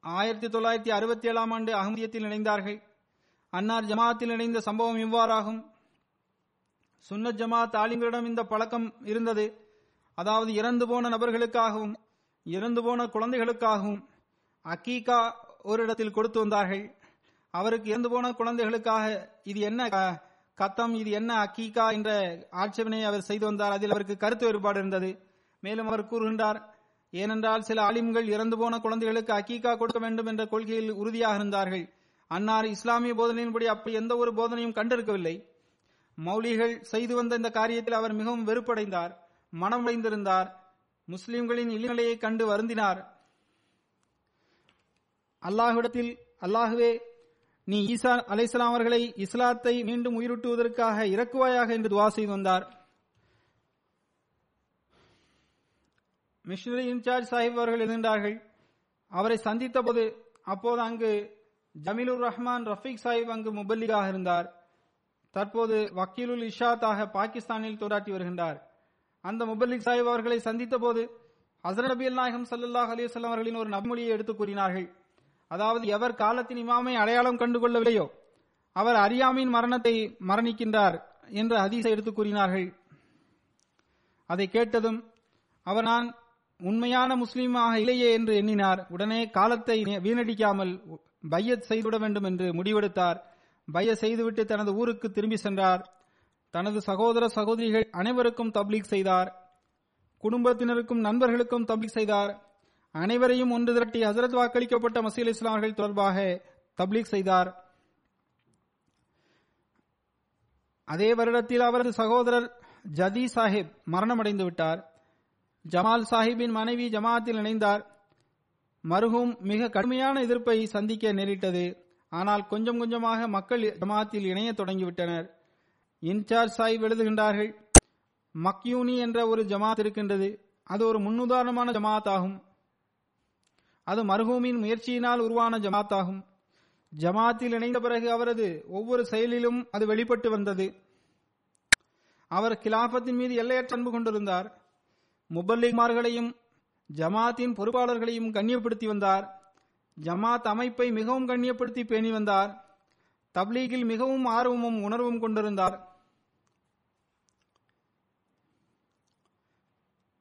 ஆயிரத்தி தொள்ளாயிரத்தி அறுபத்தி ஏழாம் ஆண்டு அகமதியத்தில் இணைந்தார்கள். அன்னார் ஜமாத்தில் இணைந்த சம்பவம் இவ்வாறாகும். சுன்னத் ஜமாத் ஆலிம்களிடம் இந்த பழக்கம் இருந்தது. அதாவது இறந்து போன நபர்களுக்காகவும் இறந்து போன குழந்தைகளுக்காகவும் அக்கீகா ஒரு இடத்தில் கொடுத்து வந்தார்கள். அவருக்கு இறந்து போன குழந்தைகளுக்காக இது என்ன க- கத்தம் இது என்ன அக்கீகா என்ற ஆட்சேபனை அவர் செய்து வந்தார். அதில் அவருக்கு கருத்து வேறுபாடு இருந்தது. மேலும் அவர் கூறுகின்றார் ஏனென்றால் சில ஆலிம்கள் இறந்து போன குழந்தைகளுக்கு அக்கீகா கொடுக்க வேண்டும் என்ற கொள்கையில் உறுதியாக இருந்தார்கள். அன்னார் இஸ்லாமிய போதனையின்படி அப்படி எந்த ஒரு போதனையும் கண்டிருக்கவில்லை. மௌலிகள் செய்து வந்த இந்த காரியத்தில் அவர் மிகவும் வெறுப்படைந்தார் மனம் உடைந்திருந்தார் முஸ்லிம்களின் இழிநிலையை கண்டு வருந்தினார். அல்லாஹ்விடத்தில் அல்லாஹுவே நீ ஈசா அலைஹிஸ்ஸலாம் அவர்களை இஸ்லாத்தை மீண்டும் உயிரூட்டுவதற்காக இறக்குவாயாக என்று துவா செய்து வந்தார். மிஷனரி இன்சார்ஜ் சாஹிப் அவர்கள் இருந்தார்கள் அவரை சந்தித்த போது அப்போது அங்கு ஜமீலுர் ரஹ்மான் ரஃபீக் சாஹிப் அங்கு முபல்லிகாக இருந்தார். தற்போது வக்கீலுல் இஷாத்தாக பாகிஸ்தானில் தோராட்டி வருகின்றார். அந்த முபல்லிக் சாஹிப் அவர்களை சந்தித்த போது ஹசரத் நபி நாயகம் சல்லாஹ் அலைஹி அவர்களின் ஒரு நபிமொழியை எடுத்து கூறினார்கள். அதாவது எவர் காலத்தின் இமாமை அடையாளம் கண்டுகொள்ளவில்லையோ அவர் அறியாமையின் மரணத்தை மரணிக்கின்றார் என்று ஹதீஸை எடுத்து கூறினார்கள். அதை கேட்டதும் அவர் நான் உண்மையான முஸ்லீமாக இல்லையே என்று எண்ணினார். உடனே காலத்தை வீணடிக்காமல் பையத் செய்துவிட வேண்டும் என்று முடிவெடுத்தார். பைய செய்துவிட்டு தனது ஊருக்கு திரும்பி சென்றார். தனது சகோதர சகோதரிகள் அனைவருக்கும் தப்லீக் செய்தார். குடும்பத்தினருக்கும் நண்பர்களுக்கும் தப்லீக் செய்தார். அனைவரையும் ஒன்று திரட்டி ஹசரத் வாக்களிக்கப்பட்ட மசீல் இஸ்லாம்கள் தொடர்பாக தப்லீக் செய்தார். அதே வருடத்தில் அவரது சகோதரர் ஜதி சாஹிப் மரணமடைந்து விட்டார். ஜமால் சாஹிப்பின் மனைவி ஜமாத்தில் இணைந்தார். மருகும் மிக கடுமையான எதிர்ப்பை சந்திக்க நேரிட்டது. ஆனால் கொஞ்சம் கொஞ்சமாக மக்கள் ஜமாத்தில் இணைய தொடங்கிவிட்டனர். இன்சார்ஜ் சாஹிப் எழுதுகின்றார்கள் மக்யூனி என்ற ஒரு ஜமாத் இருக்கின்றது. அது ஒரு முன்னுதாரணமான ஜமாத் ஆகும் அது மருகூமின் முயற்சியினால் உருவான ஜமாத் ஆகும் ஜமாத்தில் இணைந்த பிறகு அவரது ஒவ்வொரு செயலிலும் அது வெளிப்பட்டு வந்தது. அவர் கிலாபத்தின் மீது எல்லையற்ற அன்பு கொண்டிருந்தார். முபல்லிமார்களையும் ஜமாத்தின் பொறுப்பாளர்களையும் கண்ணியப்படுத்தி வந்தார். ஜமாத் அமைப்பை மிகவும் கண்ணியப்படுத்தி பேணி வந்தார். தப்லீகில் மிகவும் ஆர்வமும் உணர்வும் கொண்டிருந்தார்.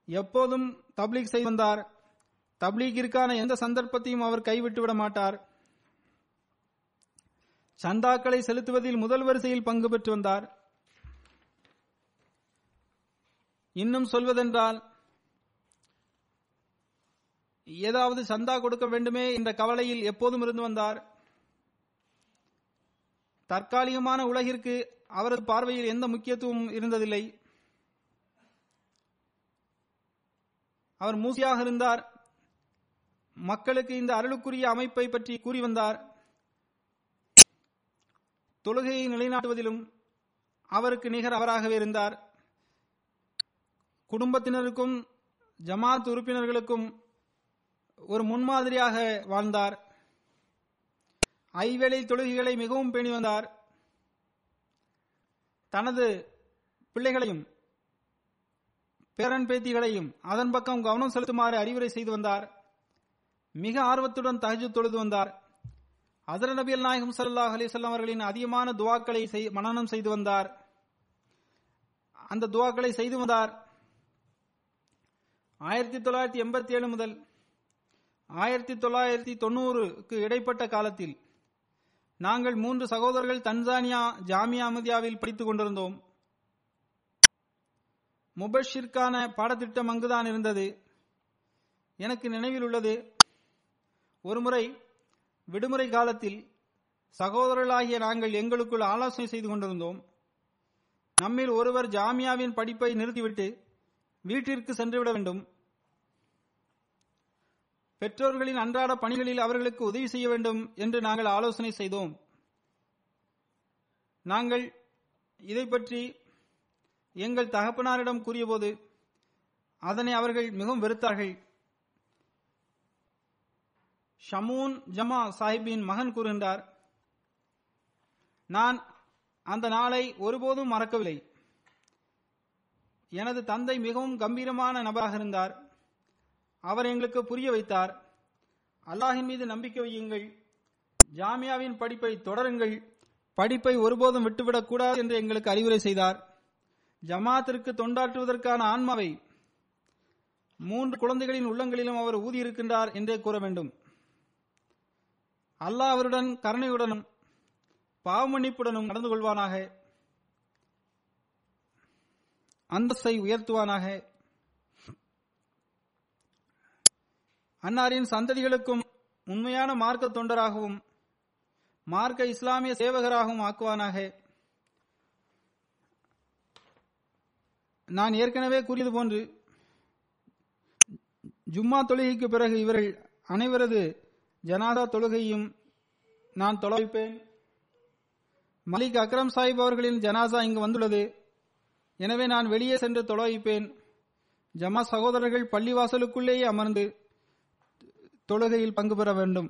எப்போதும் தப்லீக் செய்து வந்தார். தப்லீகிற்கான எந்த சந்தர்ப்பத்தையும் அவர் கைவிட்டு விட மாட்டார். சந்தாக்களை செலுத்துவதில் முதல் வரிசையில் பங்கு பெற்று வந்தார். இன்னும் சொல்வதென்றால் ஏதாவது சந்தா கொடுக்க வேண்டுமே என்ற கவலையில் எப்போதும் இருந்து வந்தார். தற்காலிகமான உலகிற்கு அவரது பார்வையில் எந்த முக்கியத்துவமும் இருந்ததில்லை. அவர் மூசியாக இருந்தார். மக்களுக்கு இந்த அருளுக்குரிய அமைப்பை பற்றி கூறி வந்தார். தொழுகையை நிலைநாட்டுவதிலும் அவருக்கு நிகர் அவராகவே இருந்தார். குடும்பத்தினருக்கும் ஜமாத் உறுப்பினர்களுக்கும் ஒரு முன்மாதிரியாக வாழ்ந்தார். ஐவேளை தொழுகைகளை மிகவும் பேணி வந்தார். தனது பிள்ளைகளையும் பேரன் பேத்திகளையும் அதன் பக்கம் கவனம் செலுத்துமாறு அறிவுரை செய்து வந்தார். மிக ஆர்வத்துடன் தகஜு தொழுது வந்தார். அதர நபி நாயகம் சல்லாஹ் அலிசல்லாம் அவர்களின் அதிகமான துவாக்களை மனநம் செய்து வந்தார். அந்த துவாக்களை செய்து வந்தார். ஆயிரத்தி தொள்ளாயிரத்தி எண்பத்தி ஏழு முதல் ஆயிரத்தி தொள்ளாயிரத்தி தொண்ணூறுக்கு இடைப்பட்ட காலத்தில் நாங்கள் மூன்று சகோதரர்கள் தன்சானியா ஜாமியா அமதியாவில் படித்துக் கொண்டிருந்தோம். முபஷிற்கான பாடத்திட்டம் அங்குதான் இருந்தது. எனக்கு நினைவில் உள்ளது ஒருமுறை விடுமுறை காலத்தில் சகோதரர்களாகிய நாங்கள் எங்களுக்குள் ஆலோசனை செய்து கொண்டிருந்தோம். நம்மில் ஒருவர் ஜாமியாவின் படிப்பை நிறுத்திவிட்டு வீட்டிற்கு சென்றுவிட வேண்டும். பெற்றோர்களின் அன்றாட பணிகளில் அவர்களுக்கு உதவி செய்ய வேண்டும் என்று நாங்கள் ஆலோசனை செய்தோம். நாங்கள் இதை பற்றி எங்கள் தகப்பனாரிடம் கூறியபோது அதனை அவர்கள் மிகவும் வெறுத்தார்கள். ஷமூன் ஜமா சாஹிப்பின் மகன் கூறுகின்றார் நான் அந்த நாளை ஒருபோதும் மறக்கவில்லை. எனது தந்தை மிகவும் கம்பீரமான நபராக இருந்தார். அவர் எங்களுக்கு புரிய வைத்தார். அல்லாஹின் மீது நம்பிக்கை வையுங்கள். ஜாமியாவின் படிப்பை தொடருங்கள். படிப்பை ஒருபோதும் விட்டுவிடக் கூடாது என்று எங்களுக்கு அறிவுரை செய்தார். ஜமாத்திற்கு தொண்டாற்றுவதற்கான ஆன்மாவை மூன்று குழந்தைகளின் உள்ளங்களிலும் அவர் ஊதியிருக்கின்றார் என்றே கூற வேண்டும். அல்லாஹ் அவருடன் கருணையுடனும் பாவமன்னிப்புடனும் நடந்து கொள்வானாக. அந்தஸ்தை உயர்த்துவானாக. அன்னாரின் சந்ததிகளுக்கும் உண்மையான மார்க்க தொண்டராகவும் மார்க்க இஸ்லாமிய சேவகராகவும் ஆக்குவானாக. நான் ஏற்கனவே கூறியது போன்று ஜும்மா தொழுகைக்கு பிறகு இவர்கள் அனைவரது ஜனாதா தொழுகையும் நான் தொலைப்பேன் மலிக் அக்ரம் சாஹிப் அவர்களின் ஜனாசா இங்கு வந்துள்ளது. எனவே நான் வெளியே சென்று தொலைப்பேன் ஜமா சகோதரர்கள் பள்ளிவாசலுக்குள்ளேயே அமர்ந்து தொழுகையில் பங்கு பெற வேண்டும்.